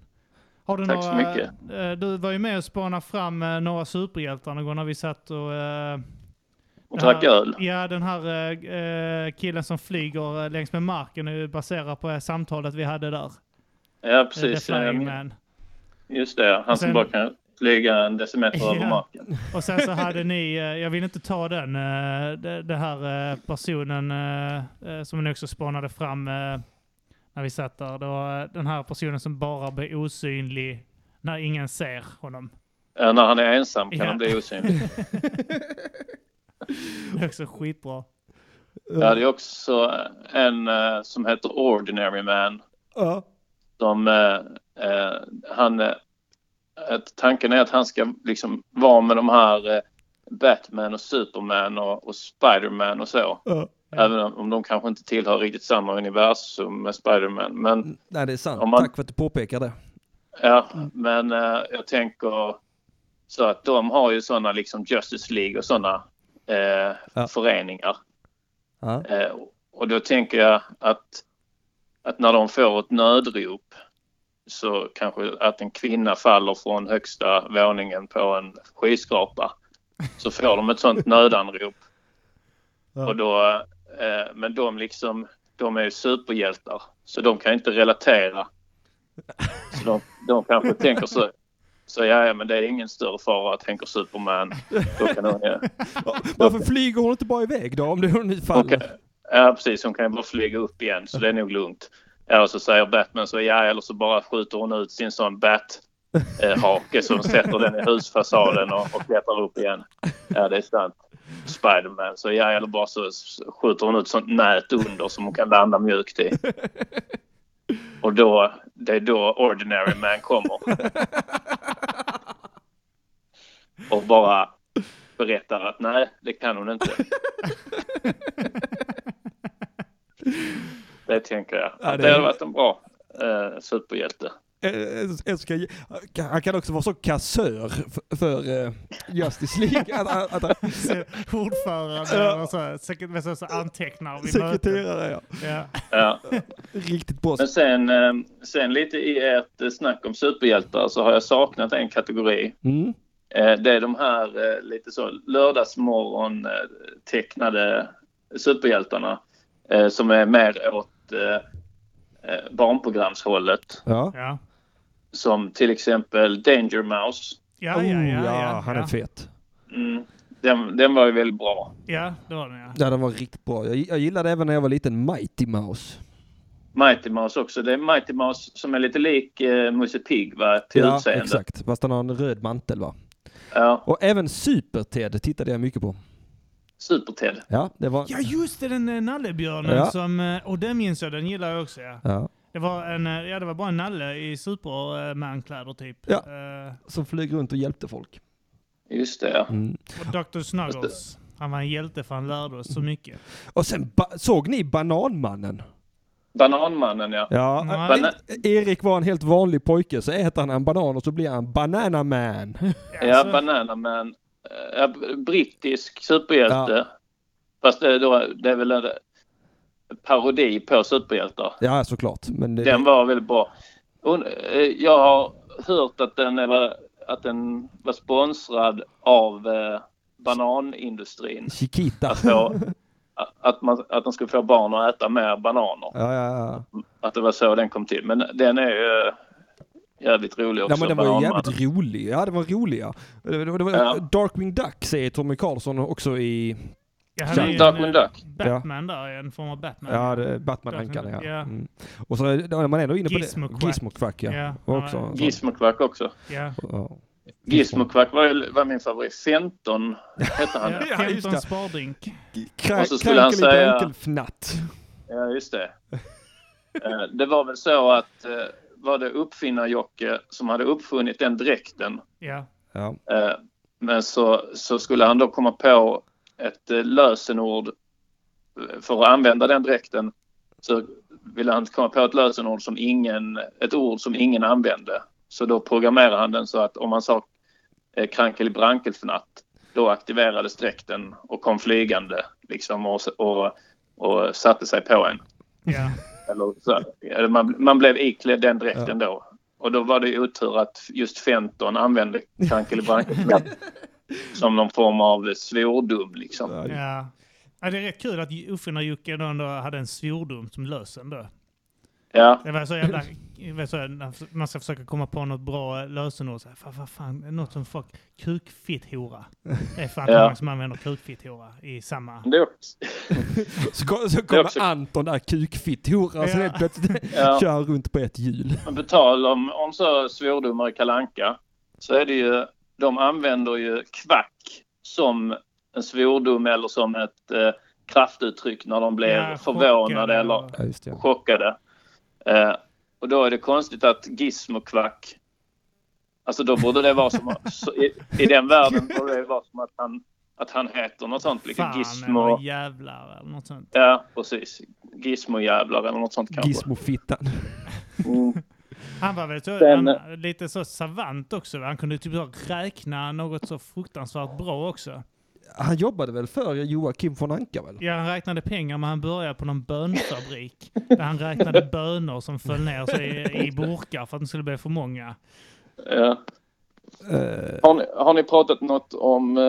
Har du Tack så några, mycket. eh, Du var ju med och spånade fram några superhjältar någon gång när vi satt och... Och drack öl. Ja, den här killen som flyger längs med marken är ju baserat på samtalet vi hade där. Ja, Eh, The precis. Flying Man. Just det, han som Sen- bara kan flyga en decimeter Ja. över marken. Och sen så hade ni, eh, jag vill inte ta den, eh, det, det här eh, personen som ni också spanade fram när vi satt där. Det var den här personen som bara blir osynlig när ingen ser honom. Eh, när han är ensam kan Ja. han bli osynlig. Det är också skitbra. Jag hade ju också en som heter Ordinary Man. Ja. Som, eh, eh, han, eh, tanken är att han ska liksom vara med de här Batman och Superman och, och Spiderman och så. Ja. Även om, de kanske inte tillhör riktigt samma universum med Spiderman. Men, Nej, det är sant. Man- Tack för att du påpekar det. ja, men eh, jag tänker så att de har ju sådana liksom Justice League och sådana eh, Ja. föreningar. Ja. Eh, och då tänker jag att, att när de får ett nödrop så kanske att en kvinna faller från högsta våningen på en skyskrapa. Så får de ett sånt nödanrop. Ja. Och då, eh, men de liksom, de är ju superhjältar. Så de kan inte relatera. Så de, de kanske tänker så. Så ja, ja, men det är ingen större fara, tänker Superman. Då kan hon, ja. Varför flyger hon inte bara iväg då om det hon nu Hon faller? Ja, precis. Hon kan ju bara flyga upp igen, så det är nog lugnt. Eller så säger Batman så ja, eller så bara skjuter hon ut sin sån bat-hake som sätter den i husfasaden och, och klättrar upp igen. Ja, det är sant. Spiderman. Så ja, eller bara så skjuter hon ut sånt nät under som hon kan landa mjukt i. Och då, det är då Ordinary Man kommer. Och bara berättar att nej, det kan hon inte. Det tänker jag. Ja, det det hade varit en bra eh, superhjälte. Eh, ge- han kan också vara så kassör för, för eh, Justice League. Att, att, att, att, Ordförande Ja. eller så, så, så antecknar möten. sekreterare, ja. Ja. Ja. Riktigt bra. Men sen, eh, sen lite i ert eh, snack om superhjältar så har jag saknat en kategori. Mm. Eh, Det är de här eh, lite så lördagsmorgon eh, tecknade superhjältarna eh, som är mer åt eh, eh, barnprogramshållet. Ja. Ja. Som till exempel Danger Mouse. Ja, ja, ja, Oh, ja, han är ja. fet. Mm. Den, den var ju väldigt bra. Ja, det var den ja. Ja, den var riktigt bra. Jag, jag gillade även när jag var liten Mighty Mouse. Mighty Mouse också. Det är Mighty Mouse som är lite lik eh, Musse Pigg va, till ja, utseende. exakt. Fast han har en röd mantel va. Ja, Och även Super-Ted tittade jag mycket på. Super-Ted. Ja, det var... Ja just det, den eh, nallebjörnen Ja. som, eh, och den minns jag, den gillar jag också ja. Ja. Det var, en, eh, ja, det var bara en nalle i Superman-kläder typ. Ja. Eh, Som flög runt och hjälpte folk. Just det ja. Mm. och Dr. Snuggles. Han var en hjälte för han lärde oss så mycket. Och sen såg ni Bananmannen? Bananmannen ja. Ja. Bana- Erik var en helt vanlig pojke, så äter han en banan och så blir han Banana Man. Ja, Alltså, Banana Eh, Ja, brittisk superhjälte. Fast det är, då, det är väl en parodi på superhjältar. Ja, såklart. Men det, Den var väldigt bra. Eh, jag har hört att den, är, att den var sponsrad av eh, bananindustrin. Chiquita. Att, få, att, man, att de skulle få barn att äta mer bananer. Ja, ja, ja. Att det var så den kom till. Men den är ju eh, jävligt rolig också. ja men den var ju jävligt rolig. Ja, den var rolig ja. Det, det, det var Ja. Darkwing Duck säger Tommy Karlsson också i... ja, han är ju en, Darkwing eh, Duck. Batman där, en form av Batman. Ja, det, Batman-ankarna ja. Ja. Mm. Och så är man ändå inne på Gizmo-Quack. det. Gizmo-Quack ja. Ja, också, var- så- Gizmo-Quack också. Ja. ja. Gizmo-Quack var, ju- var min favorit. 15 hette han. Ja, Ja, just 15 det. spardrink. Och så skulle han säga-. Ja, just det. Eh, Det var väl så att eh, var det uppfinnar-Jocke som hade uppfunnit den dräkten. Ja. Ja. Eh, Men så, så skulle han då komma på ett eh, lösenord eh, för att använda den dräkten. Så ville han komma på ett lösenord som ingen, ett ord som ingen använde. Så då programmerade han den så att om man sa eh, krankelibrankelfnatt då aktiverades dräkten och kom flygande liksom och, och, och satte sig på en. Ja. Eller så, man, man blev iklädd den dräkten då. Och då var det ju otur att just Fenton använde krankelibrankelfnatt som någon form av svordom liksom. Ja. Ja. ja. Det är rätt kul att Uppfinnar-Jocke då ändå hade en svordom som lösen då. Ja, Det var så jävla... så, man ska försöka komma på något bra lösenord. Så här, fan, vad fan, något som folk... Kukfitthora. Det är fan Ja. många som använder kukfitthora i samma... det också, Så, kom- så kommer också- Anton där kukfitthora Ja. helt plötsligt Ja. kör runt på ett hjul. men på tal om, om så svordomar i Kalanka så är det ju, de använder ju kvack som en svordom eller som ett eh, kraftuttryck när de blir Ja, förvånade chockade eller Ja, just det. chockade. Eh, och då är det konstigt att Gizmo-kvack, alltså då borde det vara som, så, i, i den världen borde det vara som att han, att han heter något sånt. Liksom Fan Gizmo, eller jävlar eller något sånt. ja precis. Gizmo-jävlar eller något sånt kanske. Gizmofittan. Mm. Han var väl så, Den- han, lite så savant också. Han kunde typ räkna något så fruktansvärt bra också. Han jobbade väl för Joakim von Anka väl? Ja, han räknade pengar men han började på någon bönfabrik. där han räknade bönor som föll ner sig i, i burkar för att det skulle bli för många. Ja. Eh, Har, ni, har ni pratat något om eh,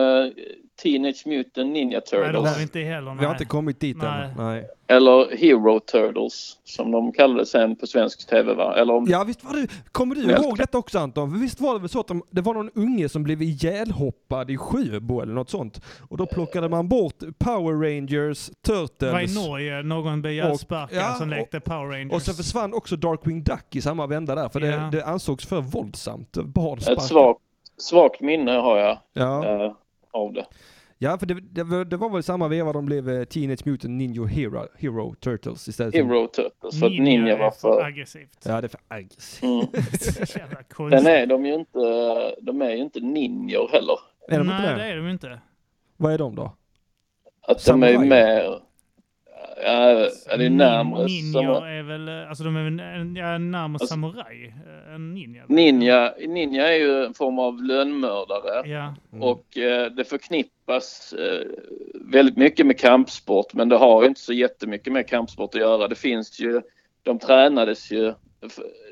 Teenage Mutant Ninja Nej, det Turtles? har vi inte heller. vi har nej. inte kommit dit Nej. än. Nej. Eller Hero Turtles som de kallade sen på svensk tv va? Eller om, Ja visst var det, kommer du Jag ihåg detta också Anton? För visst var det väl så att de, det var någon unge som blev ihjälhoppad i Sjöbo eller något sånt? Och då plockade man bort Power Rangers, Det var i Turtles Norge någon blev ihjälsparkad ja, som lekte Power Rangers. och så försvann också Darkwing Duck i samma vända där för Ja. det, det ansågs för våldsamt. Barn ett svagt, svagt minne har jag Ja. eh, av det. ja, för det, det, var- det var väl samma veva de blev eh, Teenage Mutant Ninja Hero, Hero Turtles istället. för- Hero Turtles. För att Ninja är var för... aggressivt. Ja, det är för aggressivt. Mm. Konstigt. är de ju inte, de är ju inte ninjor heller. Är de Nej, inte det det? är de inte. Vad är de då? Att de är ju mer... Ja, ja, det är närmare. Ninja Som, är väl, alltså de är väl ja, närmare Alltså- samuraj eh, än ninja. ninja, ninja är ju en form av lönnmördare. Ja, Och eh, det förknippas eh, väldigt mycket med kampsport men det har ju inte så jättemycket med kampsport att göra. Det finns ju, de tränades ju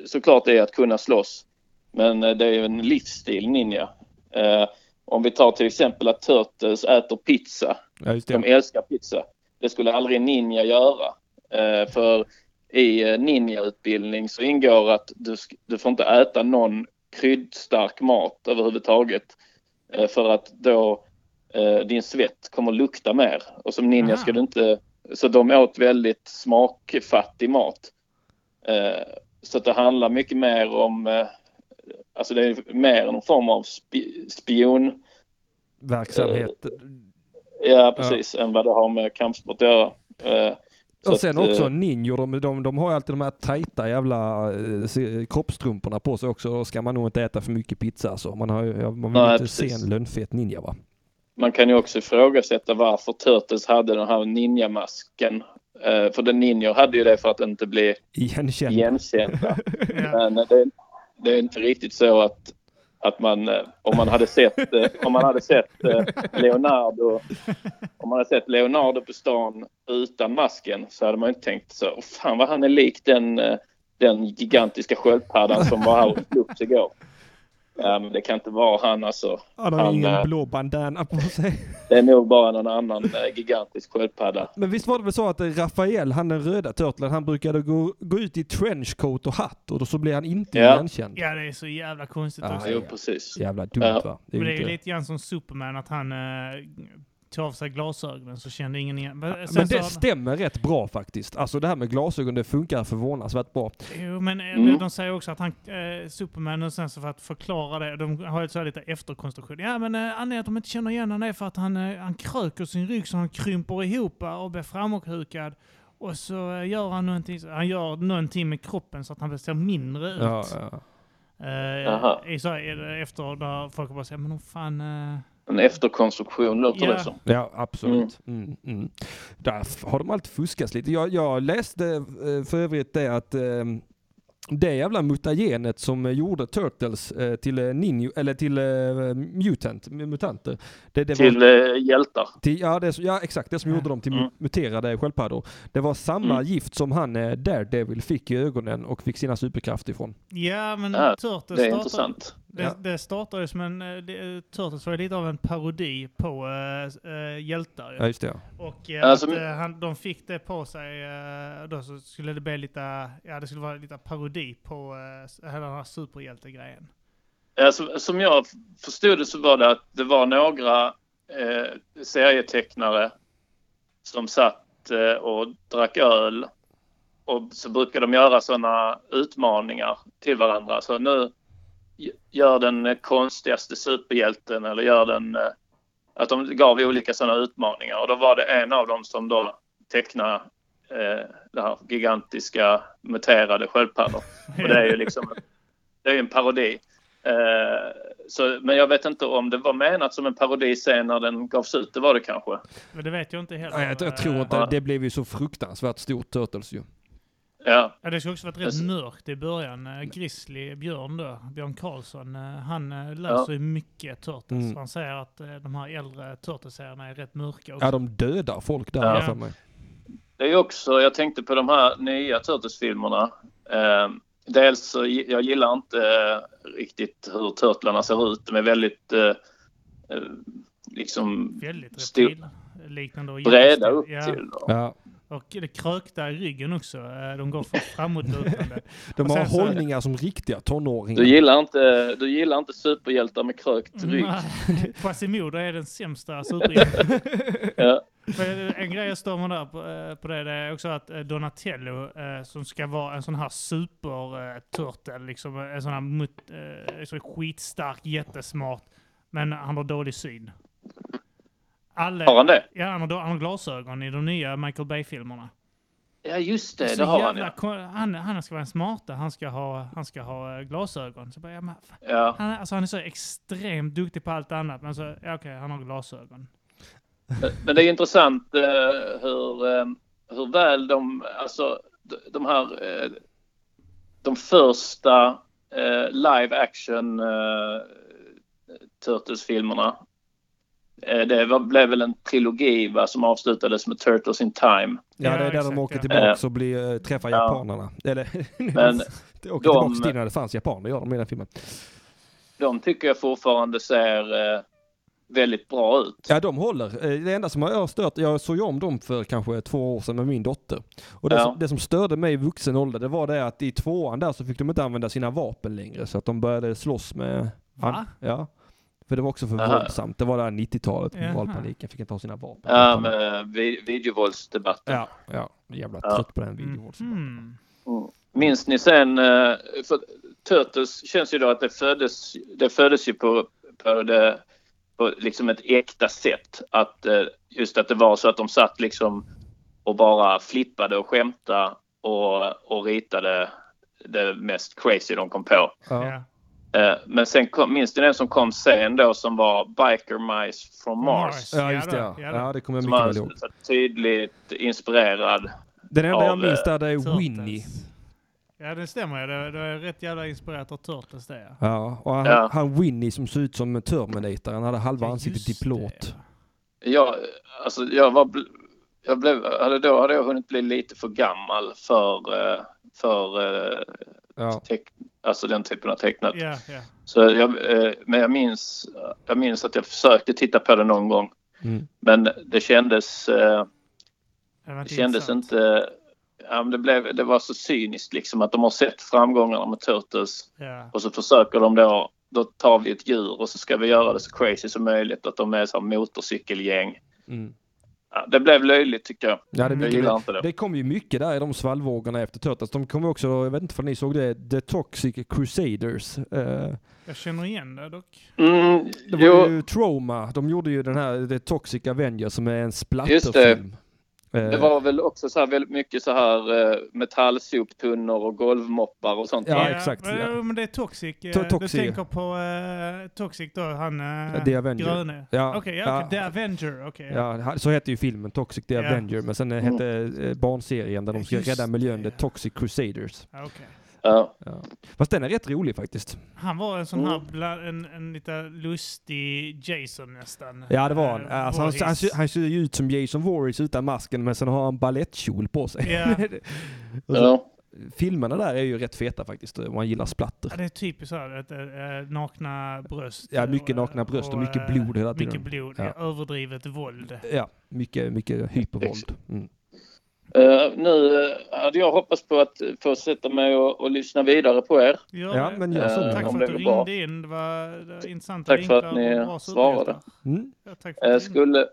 såklart det är att kunna slåss. Men eh, det är ju en livsstil ninja. Eh, om vi tar till exempel att Turtles äter pizza. Ja, just De älskar pizza. Det skulle aldrig ninja göra. Eh, för i eh, ninjautbildning så ingår att du, du får inte äta någon kryddstark mat överhuvudtaget. Eh, för att då din svett kommer lukta mer. Och som ninja Aha. ska du inte... Så de åt väldigt smakfattig mat. Så det handlar mycket mer om... Alltså det är mer en form av spi, spion Verksamhet. Ja, precis. Än vad det har med kampsport att göra. Eh, så Och sen att, också eh, ninjor, de, de, de har ju alltid de här tajta jävla eh, se- kroppstrumporna på sig också. Då ska man nog inte äta för mycket pizza så. Man, har, ju- ja, man vill Nej, inte se precis. en lönnfet ninja va? Man kan ju också ifrågasätta varför Turtles hade den här ninjamasken. Eh, för den ninjor hade ju det för att inte bli Igenkänd. igenkända. ja. Men eh, det, det är inte riktigt så att, att man, eh, om man hade sett, eh, om man hade sett eh, Leonardo, om man hade sett Leonardo på stan utan masken så hade man inte tänkt så, fan vad han är lik den, den gigantiska sköldpaddan som var här och slogs igår. Ja, men det kan inte vara han alltså. Han har Han, ingen eh, blå bandana på sig. Det är nog bara någon annan eh, gigantisk sköldpadda. Men visst var det väl så att eh, Rafael, han den röda turtlen, han brukade gå, gå ut i trenchcoat och hatt och då så blev han inte Ja. igenkänd. ja, det är så jävla konstigt Ja, också. Jo, precis. Jävla dumt Ja. va? Men det är ju inte- lite grann som Superman, att han eh, tog av sig glasögonen så kände ingen igen. Men, sen Men så- det stämmer rätt bra faktiskt. Alltså det här med glasögon, det funkar förvånansvärt bra. Jo, men eh, Mm. de säger också att han, eh, Superman, och sen så för att förklara det, de har ju så här lite efterkonstruktion. Ja, men eh, anledningen att de inte känner igen honom är för att han, eh, han kröker sin rygg så han krymper ihop eh, och blir framåthukad. Och så eh, gör han någonting, han gör någonting med kroppen så att han ser mindre ut. Ja, ja. Eh, i så efter när folk bara säger, men de fan... Eh, En efterkonstruktion låter Ja. det som. Ja, absolut. Mm. Mm, Där f- har de alltid fuskats lite. Jag, jag läste eh, för övrigt det att eh, det jävla mutagenet som gjorde Turtles eh, till eh, ninja, eller till mutant, mutanter. Det, det Till var, hjältar. till, ja, det, ja, exakt. Det som Ja. gjorde dem till Mm. mu- muterade sköldpaddor. Det var samma Mm. gift som han Daredevil fick i ögonen och fick sina superkrafter ifrån. ja, men Ja, Turtles Det är startar- intressant. Det, Ja. det startade ju som en... eh, Det, Turtles var ju lite av en parodi på äh, äh, hjältar. ju. Ja, just det. Ja. Och äh, Alltså, att han, de fick det på sig, äh, då så skulle det bli lite, ja det skulle vara lite parodi på äh, hela den här superhjältegrejen. Alltså, som jag förstod det så var det att det var några serietecknare som satt och drack öl. Och så brukar de göra sådana utmaningar till varandra. Så nu gör den eh, konstigaste superhjälten eller gör den... Eh, att de gav olika sådana utmaningar. Och då var det en av dem som då tecknade eh, det här gigantiska muterade sköldpaddor. Och det är ju liksom det är ju en parodi. Eh, så, men jag vet inte om det var menat som en parodi sen när den gavs ut. Det var det kanske. Men det vet jag inte heller. Nej, jag, jag tror inte, Ja. det blev ju så fruktansvärt stort Turtles ju. Ja, Ja, det skulle också varit rätt mörkt i början. Äh, Grizzly, Björn då, Björn Karlsson, äh, han äh, läser ju mycket Turtles. Mm. Han säger att de här äldre Turtles-serierna är rätt mörka också. Ja, de dödar folk där Ja. för mig. det är ju också, jag tänkte på de här nya Turtles-filmerna. Eh, dels så jag gillar inte eh, riktigt hur Turtlarna ser ut. De är väldigt eh, eh, liksom Väldigt stor- reptilliknande och breda upp Ja. till. Ja. Och det krökta i ryggen också. Eh, De går för framåtlutande. De Och har så- hållningar som riktiga tonåringar. Du gillar, inte, du gillar inte superhjältar med krökt rygg? Nej, Quasimodo är den sämsta superhjälten. Ja. En grej jag stör mig där på, eh, på det, det är också att eh, Donatello, som ska vara en sån här superturtle, liksom en sån här mut, så skitstark, jättesmart, men han har dålig syn. Alla, Har han det? Ja, han har, han har glasögon i de nya Michael Bay-filmerna. Ja, just det. Så Det har han jävla ja. kon- han, han ska vara en smarta, han ska ha, han ska ha eh, glasögon. Så bara, ja, men, ja. han, är- alltså, han är så extremt duktig på allt annat, men så, ja, okej, han har glasögon. Men det är intressant eh, hur, eh, hur väl de, alltså de, de här, eh, de första eh, live action eh, Turtles-filmerna. Eh, det var, blev väl en trilogi va, som avslutades med Turtles in Time. Ja, det är där de exakt, åker ja. tillbaks och blir, eh, träffar Ja. japanerna. Eller, Men de åker de- tillbaks till när det fanns japaner, gör de i den filmen. De tycker jag fortfarande ser eh, väldigt bra ut. Ja, de håller. Eh, Det enda som har stört, jag såg ju om dem för kanske två år sedan med min dotter. Och det, Ja. som, det som störde mig i vuxen ålder, det var det att i tvåan där så fick de inte använda sina vapen längre. Så att de började slåss med... Va? Ja. För det var också för Aha. våldsamt. Det var där 90-talet, Jaha. valpaniken. Fick inte ha sina vapen. Ja, med vi- videovåldsdebatten. ja, ja. Jävla Ja. trött på den videovåldsdebatten. Mm. Mm. Minns ni sen, eh, för Turtles känns ju då att det föddes, det föddes ju på, på, det, på liksom ett äkta sätt. Att eh, just att det var så att de satt liksom och bara flippade och skämtade och, och ritade det mest crazy de kom på. Ja. Ja. Eh, Men sen kom, minns ni den som kom sen då som var Biker Mice from Mars? Ja, just det. Ja, Ja, ja, ja det kommer jag mycket väl ihåg. tydligt inspirerad. Den enda jag minns eh, där det är Turtles. Winnie. Ja, det stämmer ju. Det, det är rätt jävla inspirerat av Turtles det. Ja. Ja, och han, Ja. han Winnie som såg ut som en Terminator. Han hade halva Ja, ansiktet i plåt. Jag, alltså jag var, jag blev, hade då hade jag hunnit bli lite för gammal för, eh, för eh, Ja. teck, alltså den typen av tecknat. Ja, ja. Så jag, eh, men jag minns, jag minns att jag försökte titta på det någon gång. Mm. Men det kändes, eh, Det, kändes inte, ja, men det, blev, det var så cyniskt liksom att de har sett framgångarna med Turtles Ja. och så försöker de då, då tar vi ett djur och så ska vi göra det så crazy som möjligt att de är så här motorcykelgäng. Mm. Ja, det blev löjligt tycker jag. Ja, det, Jag gillar inte det. det kom ju mycket där i de svallvågorna efter Turtles. De kom också, jag vet inte om ni såg det, The Toxic Crusaders. Eh, Jag känner igen det dock. Mm, det var jo, ju Trauma, de gjorde ju den här The Toxic Avengers som är en Just det. Eh, det var väl också så här väldigt mycket så här eh, metallsoptunnor och golvmoppar och sånt. Ja, va? exakt, Men, ja. men det är Toxic. eh, To- Toxic. Du tänker på uh, Toxic då, han uh, The Avenger. gröne. Ja, Okej, ja, ja. The Avenger. Okej. Ja, så hette ju filmen Toxic The Ja. Avenger, men sen eh, hette eh, barnserien där de ska Just rädda miljön det. The Toxic Crusaders. Okej. Ja. Ja. Fast den är rätt rolig faktiskt. Han var en sån Mm. här, bla, en, en lite lustig Jason nästan. Ja det var han. Eh, Alltså, han, han, ser- han ser ju ut som Jason Voorhees utan masken men sen har han ballettkjol på sig. Ja. Och så, Ja. Filmerna där är ju rätt feta faktiskt om man gillar splatter. Ja, det är typiskt så här, ett, äh, nakna bröst. Ja, mycket och, nakna bröst och mycket eh, blod hela tiden. Mycket blod, ja. överdrivet våld. Ja, mycket, mycket hypervåld. Mm. Eh, nu hade jag hoppats på att få sätta mig och, och lyssna vidare på er. Ja, det. men gör så. Eh, Tack för att du går bra. ringde in. Det var, det var intressanta Tack för att ni svarade. Mm. Ja, tack för att ringde. skulle,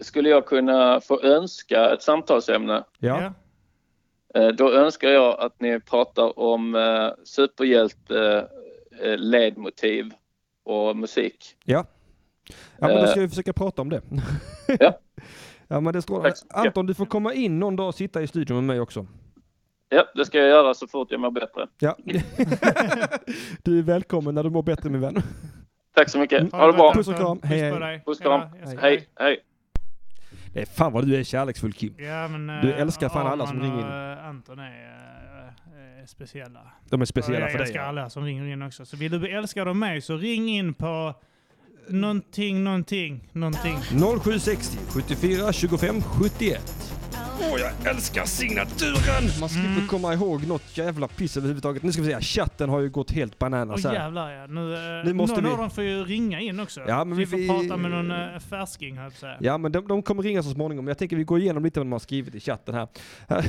skulle jag kunna få önska ett samtalsämne? Ja. Ja. Då önskar jag att ni pratar om eh, superhjälte, eh, ledmotiv och musik. Ja. Ja men då ska vi försöka prata om det. Ja. ja men det mycket. Anton du får komma in någon dag och sitta i studion med mig också. Ja, det ska jag göra så fort jag mår bättre. Ja. du är välkommen när du mår bättre min vän. Tack så mycket. Mm. Ha det bra. Puss och kram. Hej, hej. Puss och kram. Ja, jag Hej, hej. Det är fan vad du är kärleksfull Kim. Ja, men, Du eh, älskar fan alla som ringer in. eh, Anton är eh, speciella. De är speciella jag för dig. älskar ja. alla som ringer in också. Så vill du bli älskad av mig så ring in på någonting, någonting, någonting. 0760 74 25 71. Åh, jag älskar signaturen! Man slipper Mm. komma ihåg något jävla piss överhuvudtaget. Nu ska vi se, chatten har ju gått helt bananas Åh här. jävlar ja. Nu, eh, Nu måste någon vi- av dem får ju ringa in också. Ja, men vi, vi- får prata med någon uh, färsking höll jag. Ja, men de, de kommer ringa så småningom. Jag tänker vi går igenom lite vad de har skrivit i chatten här.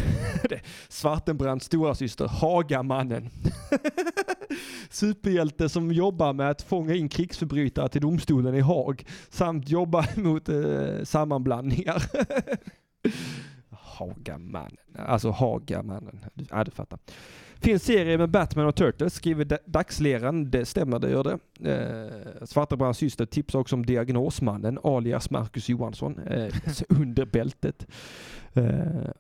Det- Svartenbrands stora syster Hagamannen. Superhjälte som jobbar med att fånga in krigsförbrytare till domstolen i Haag samt jobba mot eh, sammanblandningar. Hagamannen, alltså Hagamannen. Ja, du fattar. Finns serie med Batman och Turtles, skriver Da- Dagsleran. Det stämmer, det gör det. Eh, Svartenbrands syster tipsar också om Diagnosmannen, alias Marcus Johansson, eh, under bältet. Eh,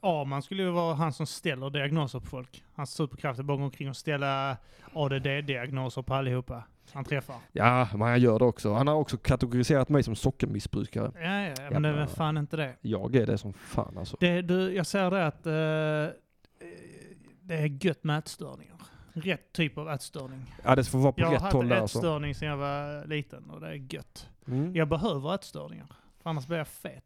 Arman skulle ju vara han som ställer diagnoser på folk. Hans superkraft är bara omkring och ställa ADD-diagnoser på allihopa. han träffar. Ja, men han gör det också. Han har också kategoriserat mig som sockermissbrukare. Ja, ja, ja men det är fan inte det. Jag är det som fan alltså. det du, jag säger det att eh, det är gött med ätstörningar. Rätt typ av ätstörning. Ja, det får vara på Jag rätt håll där alltså. ätstörning sedan jag var liten och det är gött. Mm. Jag behöver ätstörningar. För annars blir jag fet.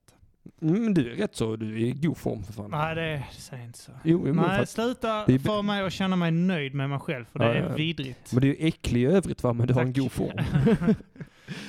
Mm, men du är rätt så, du är i god form för fan. Nej, det, det säger inte så. Jo, jo, för Nej, sluta det är- få mig att känna mig nöjd med mig själv, för det Ja, är ja, vidrigt. men du är ju äcklig i övrigt va, men du har en Tack. god form.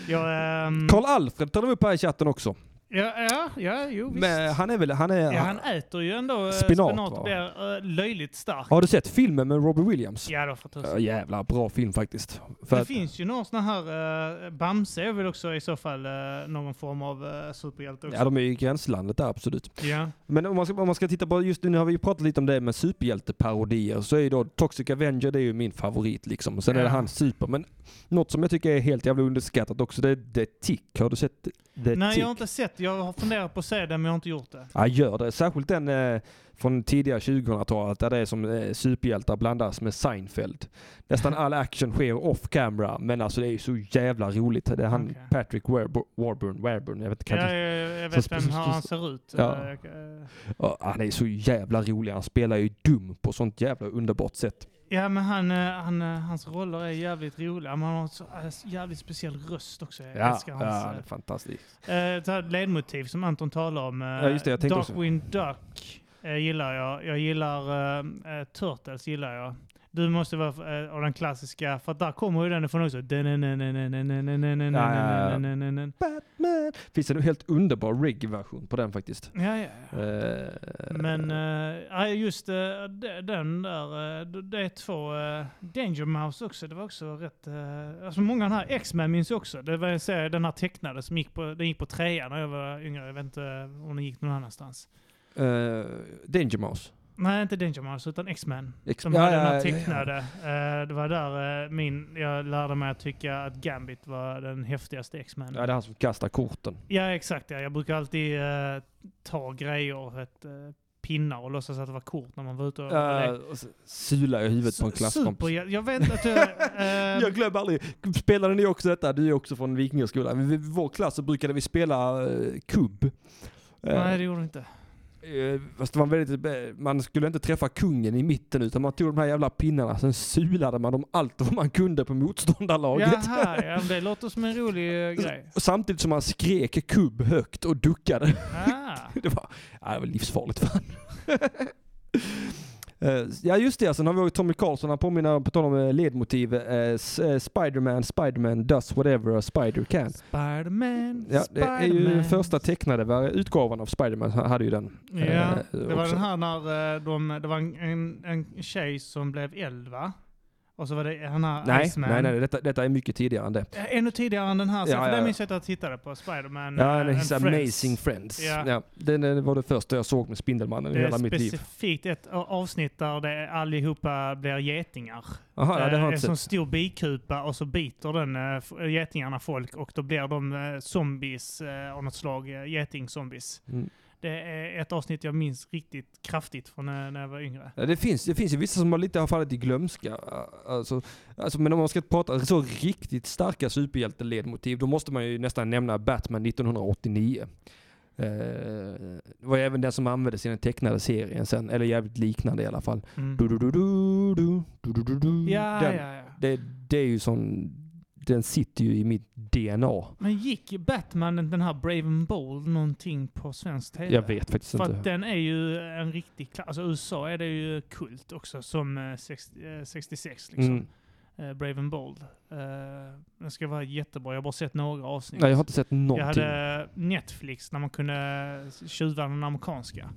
jag, ehm, Alfred tar upp här i chatten också. Ja, ja, ja, jo visst. Men han är väl, han är... ja, han äter ju ändå eh, spenat, va? blir eh, löjligt stark. Har du sett filmen med Robbie Williams? Ja då för tusan. Ja, jävla bra film faktiskt. För Det att, finns ju någon sån här, uh, Bamse är väl också i så fall eh, någon form av uh, superhjälte också. ja, de är i gränslandet där absolut. ja. Men om man, ska, om man ska titta på, just nu har vi ju pratat lite om det med superhjälteparodier, så är ju då Toxic Avenger, det är ju min favorit liksom. Sen är det Ja. hans super. Men något som jag tycker är helt jävla underskattat också, det är The Tick. Har du sett The Nej, Tick? jag har inte sett. Jag har funderat på att se den, men jag har inte gjort det. Ja, gör det. Särskilt den eh, från tidiga 2000-talet där det är som eh, superhjältar blandas med Seinfeld. Nästan all action sker off camera, men alltså det är så jävla roligt. Det är han Okej. Patrick Warburn, Warburn, Warburn, jag vet inte. Ja, jag, jag vet vem han ser ut. Ja. Eh, eh, Ja, han är så jävla rolig. Han spelar ju dum på sånt jävla underbart sätt. Ja, men han, eh, han, eh, hans roller är jävligt roliga. Han har så eh, jävligt speciell röst också. Jag Ja, älskar ja, hans det är fantastiskt. eh, ledmotiv som Anton talar om. Ja, just det, jag. Darkwing Duck eh, gillar jag. Jag gillar eh, Turtles gillar jag. Du måste vara eh, av den klassiska, för där kommer ju den ifrån också. Batman! Finns en helt underbar reggae-version på den faktiskt. Ja, ja. Eh, Men ja, just den där, det är två, Danger Mouse också, det var också rätt, alltså många av den här X-Men minns jag också. Det var en serie, den här tecknade som gick på, den gick på trean när jag var yngre, jag vet inte om den gick någon annanstans. eh, Danger Mouse. Nej, inte Danger Mouse, utan X-Men. Som ja, hade ja, den här ja, ja. tecknade. Eh, det var där eh, min, jag lärde mig att tycka att Gambit var den häftigaste X-Men. Ja, det är han som kastar korten. Ja, exakt. Ja. Jag brukar alltid eh, ta grejer, ett, pinnar och låtsas att det var kort när man var ute och Uh, och sular jag huvudet på en klasskompis. Jag, jag vet att jag... eh, Jag glömmer aldrig. Spelade ni också detta? Du är också från Vikingaskolan. I vår klass så brukade vi spela uh, kubb. Nej, det gjorde det inte. Eh, fast var väldigt, eh, man skulle inte träffa kungen i mitten utan man tog de här jävla pinnarna, sen sulade man dem allt vad man kunde på motståndarlaget. Jaha, ja, det låter som en rolig eh, grej. Samtidigt som man skrek kubb högt och duckade. Ah, Det var, ja, det var livsfarligt fan. Eh, Ja just det, sen har vi Tommy Karlsson, han påminner på tal om eh, ledmotiv. eh, eh, Spiderman, Spiderman does whatever a spider can. Spiderman, Ja, det är ju Spiderman. första tecknade utgåvan av Spiderman, han hade ju den. Ja, eh, det var också. den här när eh, de, det var en, en, en tjej som blev eld va? Och så var det han här Nej, Iceman. nej, nej, detta, detta är mycket tidigare än det. Ännu tidigare än den här, Ja, för ja, den minns jag att jag tittade på, Spiderman Ja, eh, den Friends. Amazing Friends. Ja. Ja. den var det första jag såg med Spindelmannen i Det är hela mitt liv. specifikt ett avsnitt där det allihopa blir getingar. Jaha, ja, det har Eh, jag en inte sån stor bikupa och så biter den eh, getingarna folk och då blir de zombies av något slag, geting-zombies. Mm. Det är ett avsnitt jag minns riktigt kraftigt från när, när jag var yngre. Ja, det, finns, det finns ju vissa som har lite har fallit i glömska. Alltså, alltså, men om man ska prata så riktigt starka superhjälteledmotiv, då måste man ju nästan nämna Batman 1989. Eh, det var även den som användes i den tecknade serien sen, eller jävligt liknande i alla fall. Mm. Du, du, du, du, du, du, du, du, du. Ja, den, ja, ja. Det, det är ju sån, den sitter ju i mitt DNA. Men gick Batman, den här Brave and Bold, någonting på svensk TV? Jag vet faktiskt För inte. att den är ju en riktig klass. Alltså USA är det ju kult också som eh, 60, eh, 66 liksom. Mm. Eh, Brave and Bold. Eh, den ska vara jättebra. Jag har bara sett några avsnitt. Nej, jag har inte sett jag någonting. hade Netflix när man kunde tjuva den amerikanska.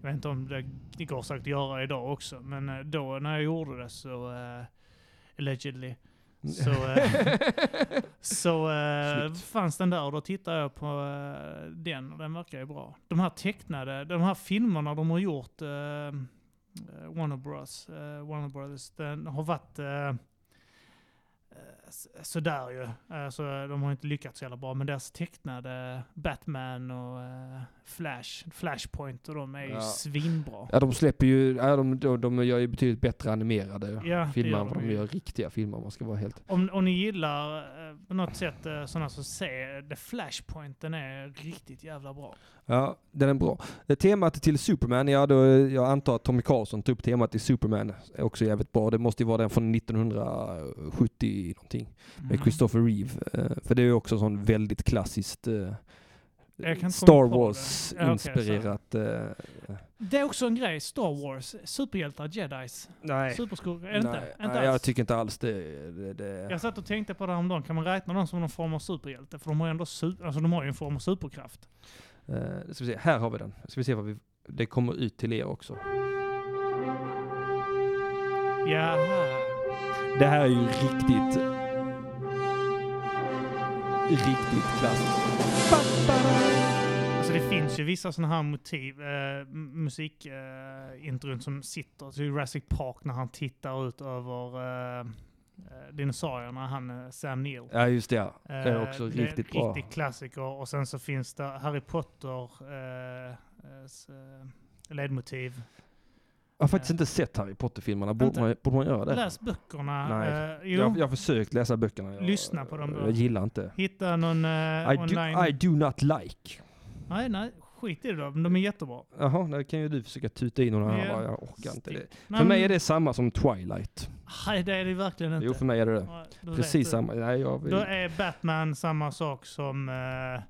Jag vet inte om det, det går säkert att göra idag också. Men eh, då när jag gjorde det så, uh, allegedly, så, eh, så Snyggt. fanns den där och då tittade jag på eh, den och den verkar ju bra. De här tecknade, de här filmerna de har gjort, uh, Warner Bros, Warner Brothers, den har varit... eh, eh, sådär ju. Alltså, de har inte lyckats så jävla bra. Men deras tecknade Batman och eh, Flash, Flashpoint och de är ju Ja. svinbra. Ja, de släpper ju, ja, de, de, de gör ju betydligt bättre animerade Ja, filmer än vad de gör riktiga filmer om man ska vara helt... Om, om ni gillar eh, på något sätt eh, sådana som ser The Flashpoint, den är riktigt jävla bra. Ja, den är bra. Det temat till Superman, ja då, jag antar att Tommy Karlsson tog upp temat till Superman, är också jävligt bra. Det måste ju vara den från 1970 någonting. Med Mm. Christopher Reeve. Eh, för det är ju också sån väldigt klassiskt Star komma på Wars det. Ja, okej, inspirerat. eh, Det är också en grej, Star Wars, superhjältar, jedis, nej. superskurkar, är det inte? nej, inte nej jag tycker inte alls det. det, det. Jag satt och tänkte på det häromdagen, kan man räkna dem som någon form av superhjälte? För de har ju ändå su- alltså, de har ju en form av superkraft. Eh, ska vi se, här har vi den. Ska vi se vad vi, det kommer ut till er också. Jaha. Det här är ju riktigt, riktigt klassiskt. Alltså det finns ju vissa sådana här motiv, eh, musikintron som sitter. Så Jurassic Park när han tittar ut över eh, eh, dinosaurierna, han eh, Sam Neill. Ja just det, ja. det är Eh, också det är riktigt bra. riktig klassiker. Och sen så finns det Harry Potter eh, eh, eh, ledmotiv. Jag har faktiskt inte sett Harry Potter-filmerna. Borde man, borde man göra det? Läs böckerna. Nej. Eh, jo, Jag, jag har försökt läsa böckerna. Jag, Lyssna på dem då. Jag gillar inte. hitta någon eh, I do, online. I do not like. Nej, nej, skit i det då. Men de är jättebra. Jaha, det kan ju du försöka tuta in Ja. annan. Jag orkar inte det. Nej, För mig är det samma som Twilight. Nej, det är det verkligen inte. Jo, för mig är det det. Vet Precis samma. Nej, jag, Då är Batman samma sak som eh,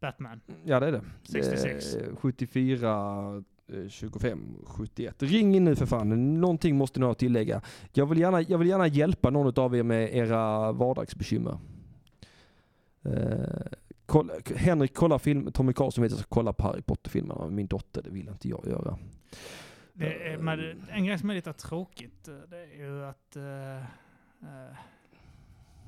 Batman. Ja, det är det. 66. Eh, 74, eh, Eh, 25, 71. Ring in nu för fan. Någonting måste ni ha att tillägga. Jag vill gärna, jag vill gärna hjälpa någon av er med era vardagsbekymmer. Eh, kolla, Henrik kollar film, Tommy Karlsson vet att jag ska kolla på Harry Potter-filmerna. Min dotter, det vill inte jag göra. Det är, men en grej som är lite tråkigt, eh, det är ju att... eh, eh,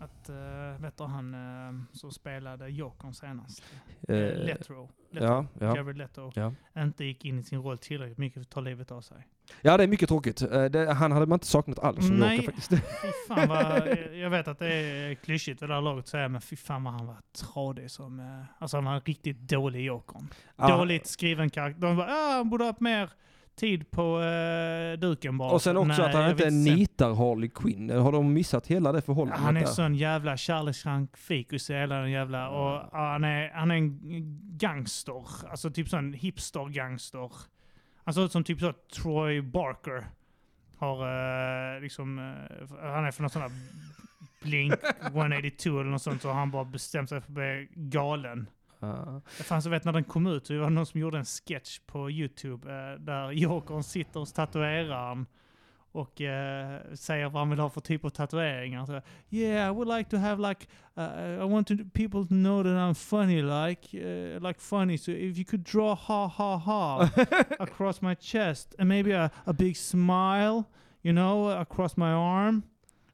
att, uh, vet du han eh, som spelade Jokern senast? Uh, Letro. Letro. Ja, ja, Jared Leto. ja. Inte gick in i sin roll tillräckligt mycket för att ta livet av sig. ja, det är mycket tråkigt. Eh, det, han hade man inte saknat alls som Nej. Joker faktiskt. Fan vad, jag vet att det är klyschigt vid det här laget att säga, men fy fan vad han var tradig som... Alltså han var en riktigt dålig Jokern. Dåligt skriven karaktär. De bara, ah, han borde ha haft mer tid på uh, duken bara. Och sen också Nej, att han inte nitar Harley Quinn. Har de missat hela det förhållandet? Han är där? sån jävla kärlekskrank fikus i hela den jävla... Och ja, han, är, han är en gangster. Alltså typ sån hipster-gangster. Han ser ut som typ så Troy Barker. Har eh, liksom... eh, han är från någon sån här Blink 182 eller något sånt. Så har han bara bestämt sig för att bli galen. Jag fanns, jag vet när den kom ut, så var det någon som gjorde en sketch på YouTube eh, där Jokern sitter hos tatueraren och eh, säger vad han vill ha för typ av tatueringar. Så, yeah, I would like to have like, uh, I want to, people to know that I'm funny like, uh, like funny. So if you could draw ha ha ha across my chest and maybe a, a big smile, you know, across my arm.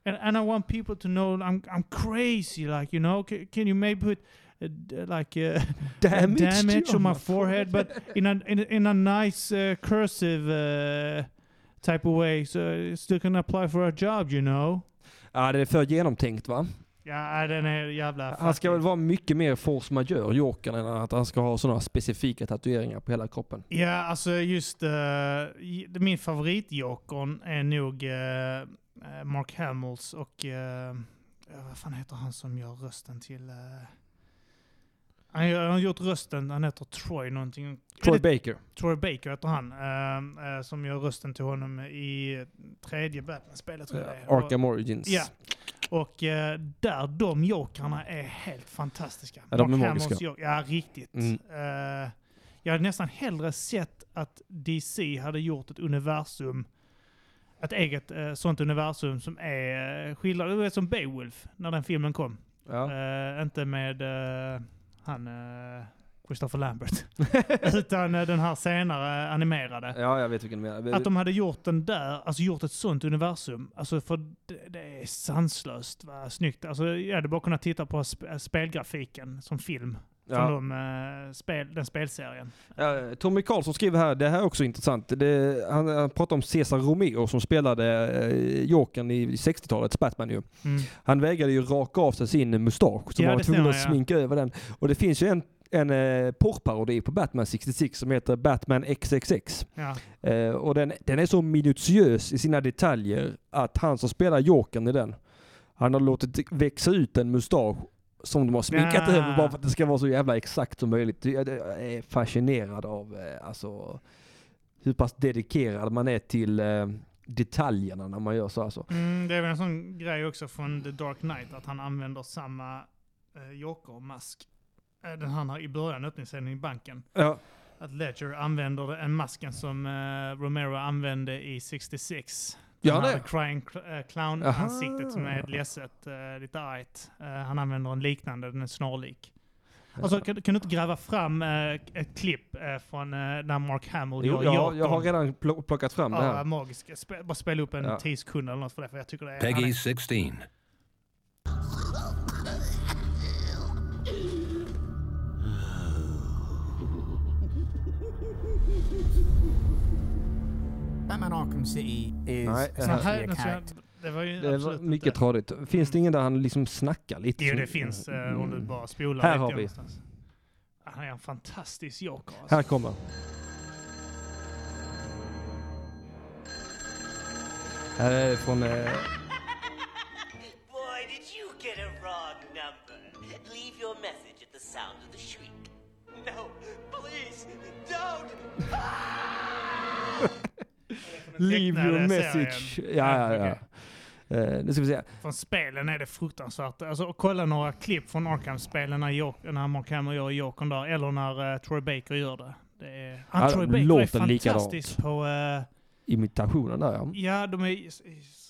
And, and I want people to know I'm, I'm crazy, like, you know, can, can you maybe put uh, like uh, Damage, damage on my forehead, but in a in in a nice uh, cursive uh, type of way, so still can apply for a job, you know. Ja, det är för genomtänkt va? Ja, den är jävla Han ska väl vara mycket mer force majeure, Jokern, än att han ska ha sådana specifika tatueringar på hela kroppen. Ja, alltså just uh, min favoritjokern är nog uh, Mark Hamills och uh, vad fan heter han som gör rösten till... Uh, han han har gjort rösten, han heter Troy någonting. Troy Baker. Troy Baker heter han, eh, eh, som gör rösten till honom i tredje Batman-spelet tror jag. Och- Arkham Origins. Ja. Och eh, där, de jokarna är helt fantastiska. Ja, de är magiska. Jok- Ja, riktigt. Mm. Eh, jag hade nästan hellre sett att DC hade gjort ett universum, ett eget sånt universum som är uh, vet som Beowulf, när den filmen kom. Ja. Inte med han uh, Christopher Lambert. Utan eh, den här senare animerade. ja, jag vet vilken du menar. Att de hade gjort den där, alltså gjort ett sånt universum. Alltså för det, det är sanslöst vad snyggt. Alltså jag hade bara kunnat titta på sp spelgrafiken som film. Från Ja. de, eh, spel, den spelserien. Ja, Tommy Karlsson skriver här, det här är också intressant. Det, han, han pratar om Cesar Romeo som spelade eh, Jokern i 60-talets Batman ju. Mm. Han vägrade ju raka av sig sin mustasch så Ja, var han det tvungen att sminka över den. Och det finns ju en, en eh, porrparodi på Batman 66 som heter Batman XXX. Ja. Eh, och den, den är så minutiös i sina detaljer att han som spelar Jokern i den, han har låtit växa ut en mustasch som de har sminkat över bara för att det ska vara så jävla exakt som möjligt. Jag jag är fascinerad av eh, alltså, hur pass dedikerad man är till eh, detaljerna när man gör så. Alltså. Mm, det är väl en sån grej också från The Dark Knight, att han använder samma eh, Joker-mask. Eh, den han har i början, öppningsscenen i banken. Ja. Att Ledger använder en masken som eh, Romero använde i 66. Ja, Den här det. Crying eh, clown-ansiktet som är ledset, uh, lite argt. Eh, han använder en liknande, den är snarlik. Alltså, kan, kan du inte gräva fram eh, ett klipp eh, från eh, när Mark Hamill Jo, gör jag, Jokern? jag har redan pl- plockat fram det Ja, här. magiska. Spe, bara spela upp en Ja. 10 sekunder eller något för det, för jag tycker det är... Peggy är 16. Batman Arkham City is Nej, det här- character. det var ju Det var mycket inte. tradigt. Finns det ingen där han liksom snackar lite? Jo, det finns eh, om du bara spolar Här har vi. någonstans. Han är en fantastisk joker. Alltså. Här kommer Här är från... Eh, Boy, did you get a wrong number. Leave your message at the sound of the shriek. No, please, don't! Leave your message. serien. Ja, ja, ja. Eh, nu ska vi se. Från spelen är det fruktansvärt. Alltså, kolla några klipp från Arkham-spelen när, Jok- när Mark Hamill gör Jokern där, eller när uh, Troy Baker gör det. det är, han, Ja, Troy Baker är fantastisk likadant. på... eh, Imitationen där ja. Ja, de är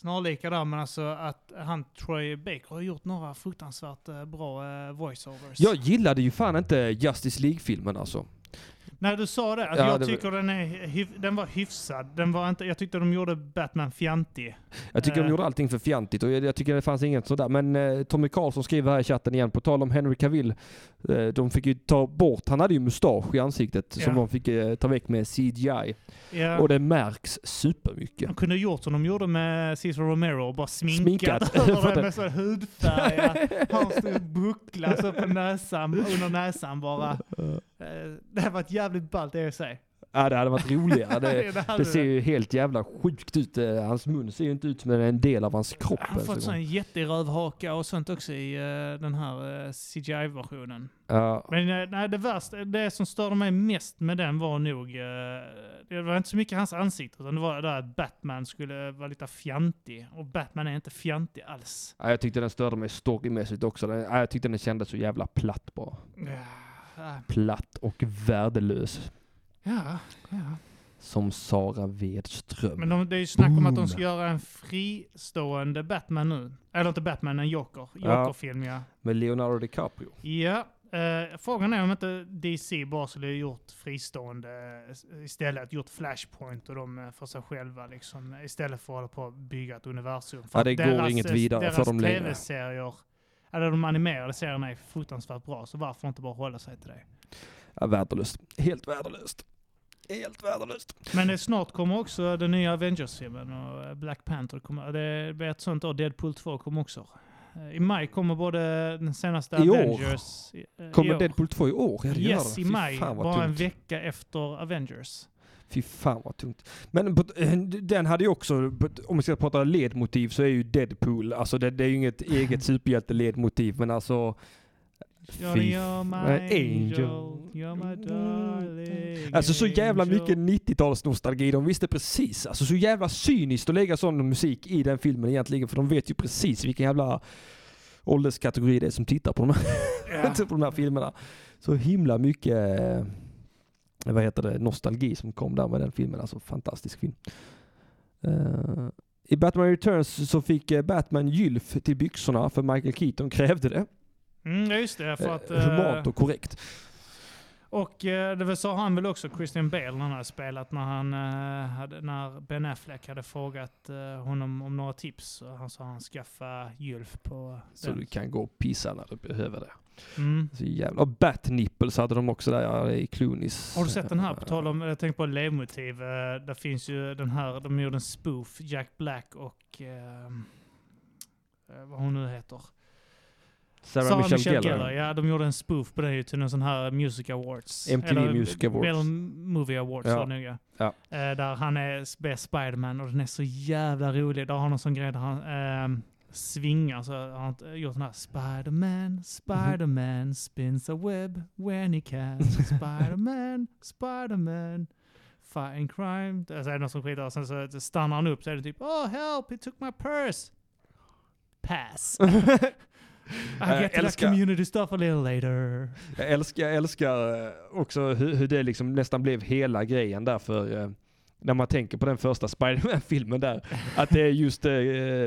snarlika där, men alltså att han, Troy Baker, har gjort några fruktansvärt bra uh, voiceovers. Jag gillade ju fan inte Justice League-filmen alltså. När du sa det, alltså Ja, jag det- tycker den, är, den var hyfsad. Den var inte, jag tyckte de gjorde Batman fjantig. Jag tycker de Eh. gjorde allting för fjantigt och jag, jag tycker det fanns inget sådär. Men eh, Tommy Karlsson skriver här i chatten igen, på tal om Henry Cavill. Eh, de fick ju ta bort, han hade ju mustasch i ansiktet som Ja. de fick eh, ta väck med CGI. Ja. Och det märks supermycket. De kunde gjort som de gjorde med Cesar Romero och bara sminkat, Sminkat. över det det- med sån hudfärg. Han stod och bucklade så på näsan, under näsan bara. Eh, Det här var ett jävligt ballt säger. Ja, det hade varit roligare. Det, Det hade det ser ju helt jävla sjukt ut. Eh, Hans mun ser ju inte ut som en del av hans kropp. Han har fått sån jätterövhaka och sånt också i eh, den här CGI-versionen. Ja. Men nej, det värsta, det som störde mig mest med den var nog, det var inte så mycket hans ansikte, utan det var det där att Batman skulle vara lite fjantig. Och Batman är inte fjantig alls. Ja, jag tyckte den störde mig storymässigt också. Den, jag tyckte den kändes så jävla platt bara. Ja, Platt och värdelös. ja. ja. Som Sara Wedström. Men de, det är ju snack om att de ska göra en fristående Batman nu. Eller inte Batman, en Joker. Joker-film ja. Med Leonardo DiCaprio. Ja, eh, frågan är om inte DC bara skulle ha gjort fristående eh, istället, gjort Flashpoint och de eh, för sig själva liksom, istället för att hålla på att bygga ett universum. För Ja, det går inget eh, vidare deras för dem längre. tv-serier, eller de animerade serierna är fruktansvärt bra, så varför inte bara hålla sig till det? Ja, värdelöst. Helt värdelöst. Helt värdelöst. Men det snart kommer också den nya Avengers-filmen och eh, Black Panther kommer, det blir ett sånt år, Deadpool 2 kommer också. Eh, I maj kommer både den senaste I år? Avengers... eh, i Kommer år. Deadpool 2 i år? Ja, Yes, i maj. Bara en tungt. vecka efter Avengers. Fy fan vad tungt. Men eh, den hade ju också, om vi ska prata ledmotiv så är ju Deadpool, alltså det, det är ju inget eget superhjälte-ledmotiv men alltså Johnny, you're my angel, you're my darling Alltså så jävla mycket 90-talsnostalgi. De visste precis. Alltså så jävla cyniskt att lägga sån musik i den filmen egentligen. För de vet ju precis vilken jävla ålderskategori det är som tittar på de här, Ja. på de här filmerna. Så himla mycket eh, vad heter det, nostalgi som kom där med den filmen. Alltså fantastisk film. Eh, I Batman Returns så fick eh, Batman gylf till byxorna för Michael Keaton krävde det. Mm, just det. För Eh, att, eh, Humant och korrekt. och eh, det sa han väl också, Christian Bale, när han hade spelat, när, han, eh, hade, när Ben Affleck hade frågat eh, honom om några tips. Och han sa att han skaffa gylf på Så den. du kan gå och pissa när du behöver det. Mm. Så jävla... Och Bat Nipples hade de också där i Clooneys. Har du sett den här? På tal om, jag tänkte på ledmotiv. Eh, där finns ju den här, de gjorde en spoof, Jack Black och eh, eh, vad hon nu heter. Sarah, Michelle, Gellar. Ja, de gjorde en spoof på det ju till en sån här Music Awards. MTV Music Awards. Eller Movie Awards Ja. var det ja. Ja. Eh, där han är bäst Spiderman och den är så jävla rolig. Där har han en sån grej där han ehm, svingar så har han gjort den här Spiderman, Spiderman spins a web when he can. Spiderman, Spiderman. Fighting crime. Så är det någon som skiter och sen så stannar han upp så är det typ Oh help, he took my purse. Pass. I Jag get to that älskar- community stuff a little later. Jag älskar, jag älskar eh, också hur, hur det liksom nästan blev hela grejen där för eh, när man tänker på den första Spiderman-filmen där, att det är just, eh,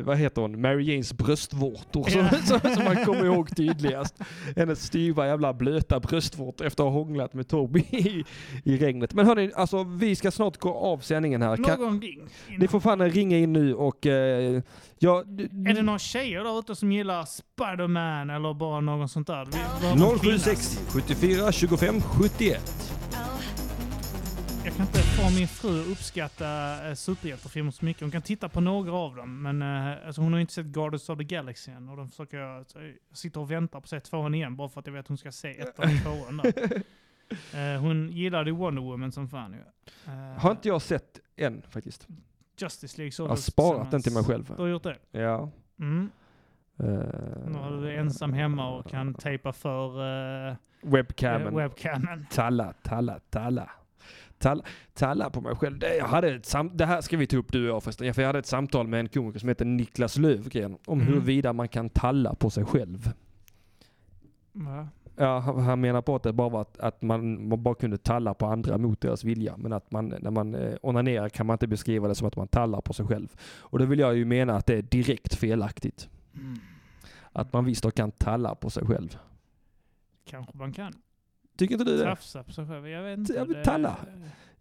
vad heter hon, Mary Janes bröstvårtor som, som, som man kommer ihåg tydligast. Hennes styva jävla blöta bröstvårtor efter att ha hånglat med Toby i, i regnet. Men hörni, alltså vi ska snart gå av sändningen här. Kan, Någon ring. ni får fan ringa in nu och eh, ja, Är det några tjejer där ute som gillar Spiderman eller bara något sånt där? Vi- vi har någon kvinna. 076 74 25 71. Jag kan inte få min fru att uppskatta äh, superhjältefilmer så mycket. Hon kan titta på några av dem, men eh, alltså, hon har inte sett Guardians of the Galaxy än. Och då försöker jag, så jag sitter och väntar på att se tvåan igen bara för att jag vet att hon ska se ettan och tvåan där. Eh, hon gillade Wonder Woman som fan ju. Eh, Har inte jag sett än faktiskt. Justice League Jag har sparat den till mig själv. Du har gjort det? Ja. Mm. Nu är du ensam hemma och kan tejpa för uh, Webcamen. webcamen. Talla, talla, talla. Talla, talla på mig själv. Det, jag hade ett sam- det här ska vi ta upp du och jag förresten. För jag hade ett samtal med en komiker som heter Niklas Lövgren om Mm. huruvida man kan talla på sig själv. Va? Ja, han, menar på att det bara var att, att man, man bara kunde talla på andra mot deras vilja. Men att man, när man eh, onanerar kan man inte beskriva det som att man tallar på sig själv. Och då vill jag ju mena att det är direkt felaktigt. Mm. Att man visst kan talla på sig själv. Kanske man kan. Tycker inte du det? Tafsa på sig själv. Jag vet inte. Ja, men talla.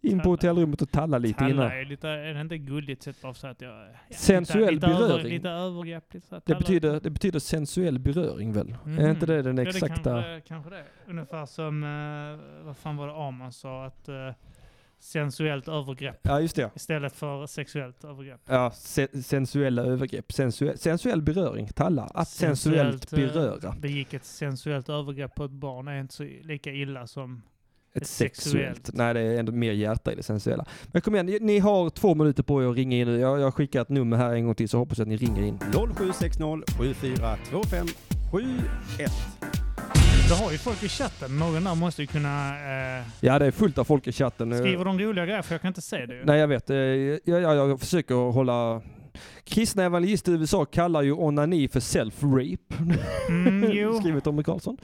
In på Talla. hotellrummet och talla lite innan. Talla är lite, är det inte gulligt sätt bara för att jag... Ja, Sensuell lite, lite Över, beröring. lite övergrepp. Lite så här, Det talla. betyder, det betyder sensuell beröring väl? Mhm. Är inte det den Ja, det exakta? kanske, kanske det. Ungefär som, eh, vad fan var det Arman sa, att eh, sensuellt övergrepp Ja, just det. istället för sexuellt övergrepp. Ja, se, sensuella övergrepp. Sensuell, sensuell beröring. Talla. Att sensuellt eh, beröra. Det gick ett sensuellt övergrepp på ett barn är inte så lika illa som... Ett ett sexuellt. sexuellt. Nej, det är ändå mer hjärta i det sensuella. Men kom igen, ni, ni har två minuter på er att ringa in nu. Jag, jag skickar ett nummer här en gång till så hoppas jag att ni ringer in. 0760 7425 71. Det har ju folk i chatten. Någon där måste ju kunna... Eh, Ja, det är fullt av folk i chatten. skriver de roliga grejer? För jag kan inte se det ju. Nej, jag vet. Eh, Jag, jag, jag försöker hålla... Kristna evangelister i USA kallar ju onani för self-rape. Mm, jo. Skriver Tommy Karlsson.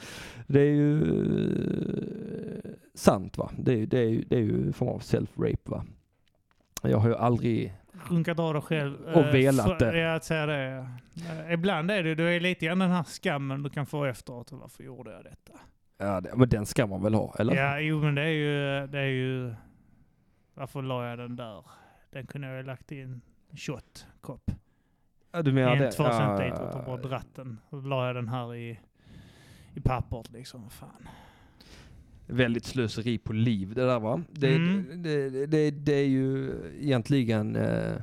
Det är ju eh, sant va? Det är, det är, ju- det är ju en form av self-rape va? Jag har ju aldrig... runkat av dig själv. Och eh, velat för- det. Ja, att säga det. Eh, Ibland är det, det är lite grann den här skammen du kan få efteråt. Varför gjorde jag detta? Ja, det, men den ska man väl ha, eller? Ja, jo men det är ju, det är ju... Varför la jag den där? Den kunde jag ju lagt i en shot-kopp. Ja, du menar en det? två Ja, centiliter och bara dratt den. Så la jag den här i, i pappret liksom. Fan. Väldigt slöseri på liv det där va? Det, Mm. det, det, det, det är ju egentligen eh,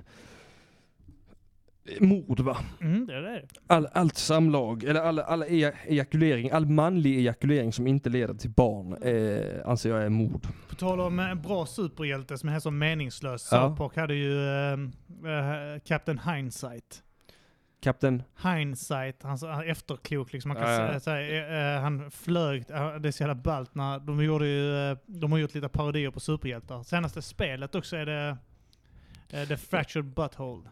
mord va? Mm, det är det. All, allt samlag, eller all, all eja- ejakulering, all manlig ejakulering som inte leder till barn eh, anser jag är mord. På tal om en bra superhjälte som är så meningslös. Ja. South Park hade ju eh, eh, Captain Hindsight. Kapten, hindsight, han är efterklok liksom. Man kan Ja, ja. säga, säga, eh, han flög, eh, det är så jävla ballt när de gjorde ju, eh, de har gjort lite parodier på superhjältar. Senaste spelet också är det eh, The Fractured Butthole.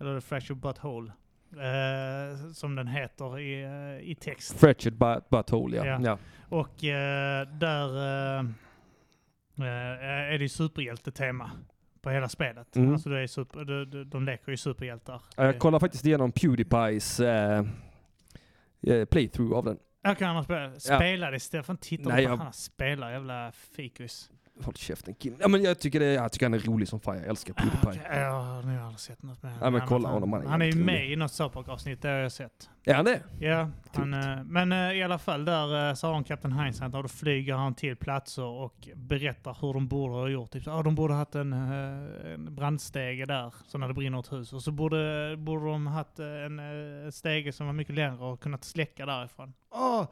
Eller The Fractured Butthole. Eh, som den heter i, eh, i text. Fractured butt, butthole ja. Ja. ja. Och eh, där eh, eh, är det ju superhjältetema på hela spelet. Mm. Alltså det är super, de, de, de leker ju superhjältar. Ja, Jag kollar faktiskt igenom Pewdiepies eh, eh, playthrough av den. Jag kan han spela. Spela det istället för att titta Nej, på jag- han spelar jävla fikus. Håll käften Kim. Ja, men jag, tycker det, jag tycker han är rolig som fan. Jag älskar PewDiePie. Okej, Jag har nog aldrig sett något med Ja, men kolla honom, han är Han är ju med i något South Park-avsnitt, det har jag sett. Är han det? Ja, han, eh, men eh, i alla fall där eh, så har han Kapten Hindsight och då flyger han till platser och berättar hur de borde ha gjort. Typ ah, de borde ha haft en, en brandstege där, så när det brinner ett hus. Och så borde, borde de ha haft en eh, stege som var mycket längre och kunnat släcka därifrån. Åh!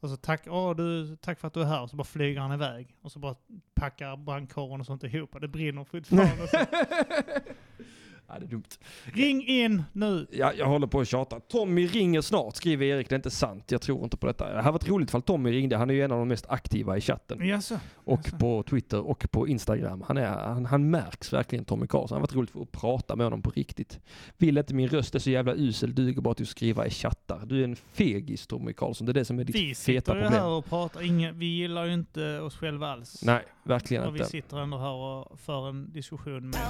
Och så tack, åh, du, tack för att du är här. Och så bara flyger han iväg. Och så bara packar brandkåren och sånt ihop. Och det brinner fortfarande. och. Ja, det är dumt. Ring in nu! Ja, jag håller på att tjata. Tommy ringer snart, skriver Erik. Det är inte sant. Jag tror inte på detta. Det hade varit roligt ifall Tommy ringde. Han är ju en av de mest aktiva i chatten. Jaså? Och Jaså. på Twitter och på Instagram. Han, är, han, han märks verkligen Tommy Karlsson. Det hade varit roligt att prata med honom på riktigt. Vill inte min röst är så jävla usel, duger bara till att skriva i chattar. Du är en fegis Tommy Karlsson. Det är det som är ditt Vi feta sitter ju problem. här och pratar, Inga, vi gillar ju inte oss själva alls. Nej, verkligen och vi inte. sitter ändå här och för en diskussion med...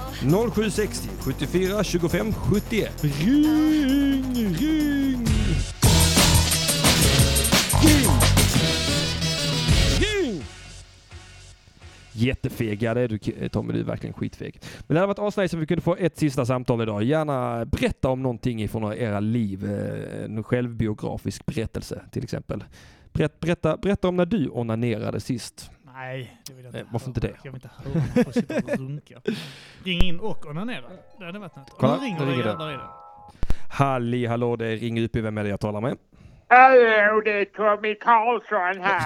0760 74 25 71. Ring, ring! Ring! Ring! Jättefeg, ja det är du Tommy, du är verkligen skitfeg. Men det hade varit asnice om vi kunde få ett sista samtal idag. Gärna berätta om någonting ifrån era liv. Eh, en självbiografisk berättelse till exempel. Berätta, berätta om när du onanerade sist. Nej, det vill jag inte varför inte det? Jag vill inte höra folk sitter och runkar. Ring in och onanera. Det hade varit något. Kolla, nu ringer ringer det. i det. Halli hallå, det är Ring UP. Vem är det jag talar med? Hallå, det är Tommy Karlsson här.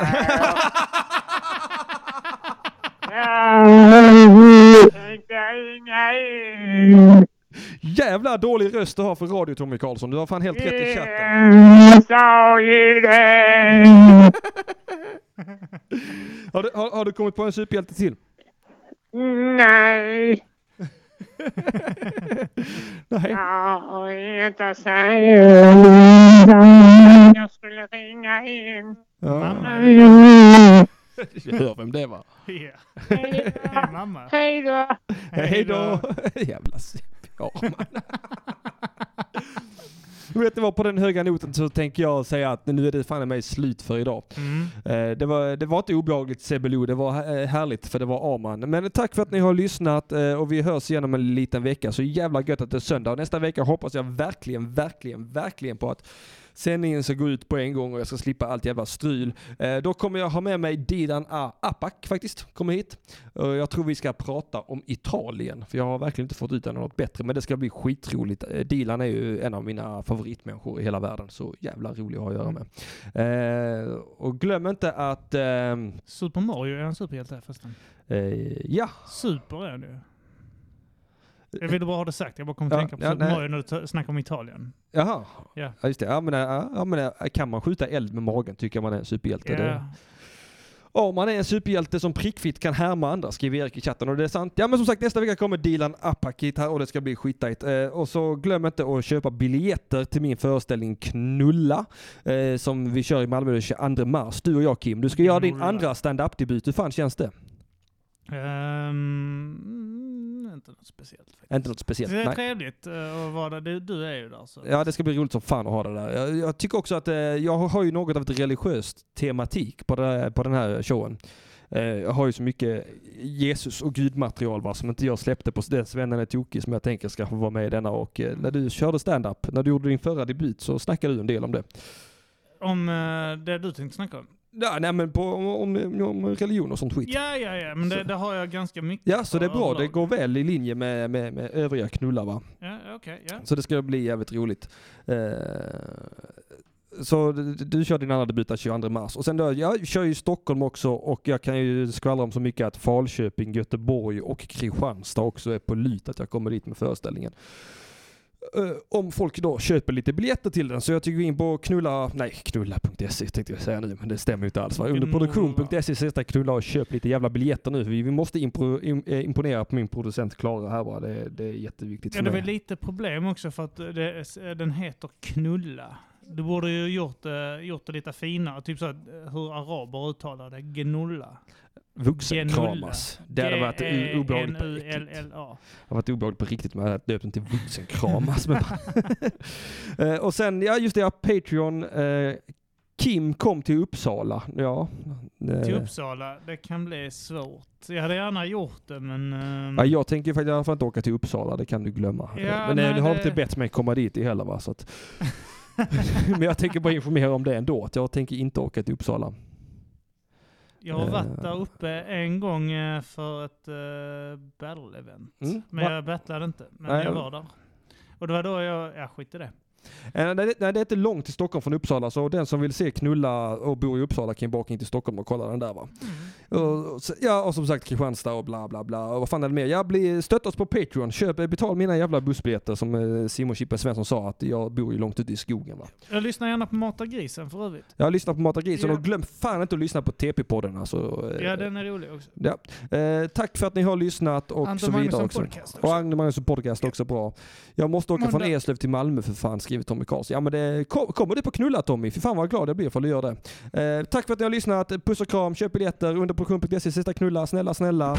Jag. Jävla dålig röst du har för radio Tommy Karlsson. Du har fan helt rätt i chatten. Jag. Har du, har, har du kommit på en superhjälte till? Nej, Nej. jag inget att säga. Jag skulle ringa in. Ja. Jag hör vem det var. Ja. Hej mamma. Hej då. Hej då! Jävla ja, Vet du vad, på den höga noten så tänker jag säga att nu är det fan i mig slut för idag. Mm. Eh, Det var, det var inte obehagligt Sebelo, det var eh, härligt för det var Arman. Men tack för att ni har lyssnat eh, och vi hörs igen om en liten vecka. Så jävla gött att det är söndag. Nästa vecka hoppas jag verkligen, verkligen, verkligen på att sändningen ska gå ut på en gång och jag ska slippa allt jävla strul. Eh, Då kommer jag ha med mig Didan A. Apak faktiskt, kommer hit. Jag tror vi ska prata om Italien, för jag har verkligen inte fått ut något bättre, men det ska bli skitroligt. Eh, Dilan är ju en av mina favoritmänniskor i hela världen, så jävla rolig att ha att göra med. Eh, och glöm inte att, ehm, Super Mario är en superhjälte förresten. ja, Super är han ju. Jag ville bara ha det sagt. Jag bara kom att Ja, tänka på ja. Mario när du snackar om Italien. jaha. Ja. Ja, just det. Ja, men, ja, men, kan man skjuta eld med magen tycker jag man är en superhjälte. Det, Ja. Ja, man är en superhjälte som prickfritt kan härma andra, skriver Erik i chatten. Och det är sant. Ja, men som sagt, nästa vecka kommer Dilan Apak hit här och det ska bli skittajt. Eh, och så glöm inte att köpa biljetter till min föreställning Knulla, eh, som vi kör i Malmö den 22 mars. Du och jag Kim. Du ska göra din andra stand-up-debut. Hur fan känns det? Mm, inte något speciellt faktiskt. Inte något speciellt? Det är Nej. trevligt eh, att vara där. Du, du är ju där. Så. Ja, det ska bli roligt som fan att ha det där. Jag, jag tycker också att eh, jag har ju något av ett religiöst tematik på, det, på den här showen. Eh, jag har ju så mycket Jesus och gudmaterial va, som inte jag släppte på den Svennen är tokig som jag tänker ska få vara med i denna. Och eh, när du körde stand-up, när du gjorde din förra debut så snackade du en del om det. Om det du tänkte snacka om? Ja, nej men på, om, om, om religion och sånt skit. Ja, ja, ja. Men det, det har jag ganska mycket Ja, så det är bra. Det går väl i linje med, med, med övriga knullar va. Ja, okej. ja. Så det ska bli jävligt roligt. Eh, så du, du kör din andra debut den 22 mars. Och sen då, jag kör ju Stockholm också och jag kan ju skvallra om så mycket att Falköping, Göteborg och Kristianstad också är på lut att jag kommer dit med föreställningen. Eh, om folk då köper lite biljetter till den så jag tycker in på knulla, nej knulla.se tänkte jag säga nu men det stämmer ju inte alls va. Under produktion.se heter knulla och köp lite jävla biljetter nu vi, vi måste impro, im, eh, imponera på min producent Klara här bara. Det, det är jätteviktigt Ja, för det är mig. väl lite problem också för att det, den heter Knulla. Du borde ju gjort, eh, gjort det lite finare. Typ så eh, hur araber uttalar det. Genulla. Vuxenkramas. Det hade varit E obehagligt på riktigt. Det hade varit obehagligt på riktigt men jag hade döpt den till vuxenkramas. Eh, och sen, ja just det, ja, Patreon. eh, Kim kom till Uppsala. Ja, Till Uppsala, det kan bli svårt. Jag hade gärna gjort det men... ehm, Ja, jag tänker faktiskt alla fall inte åka till Uppsala, det kan du glömma. Ja, Eh, men nej, nu har de det- inte bett mig komma dit i heller va. Så att... men jag tänker bara informera om det ändå, att jag tänker inte åka till Uppsala. Jag har varit Eh. där uppe en gång eh, för ett uh, battle-event. Mm, Men va? jag battlade inte. Men Nej, jag jag- var där. Och det var då jag, ja skit i det. Eh, Nej, det, nej, det är inte långt till Stockholm från Uppsala, så den som vill se knulla och bo i Uppsala kan bara in till Stockholm och kolla den där va. Och, och, ja, och som sagt Kristianstad och bla bla bla. Och vad fan är det mer? Jag blir stötta oss på Patreon. Köp, eh, betal mina jävla bussbiljetter som eh, Simon Chippen Svensson sa att jag bor ju långt ute i skogen va. Jag lyssnar gärna på Mata Grisen för övrigt. Jag har lyssnat på Mata Grisen Ja. och glöm fan inte att lyssna på TP-podden alltså. eh, Ja, den är rolig också. Ja. Tack för att ni har lyssnat och Anton så vidare Magnusson också. podcast också. Och Agne Magnusson podcast också bra. Jag måste åka från Måndag. Eslöv till Malmö för fan, skriver Tommy Karlsson. Ja men det, kom, kommer du på knulla Tommy? Fy fan vad glad jag blir för att du gör det. Eh, tack för att ni har lyssnat. Puss och kram, köp biljetter, underproduktion.se, sista knulla, snälla snälla.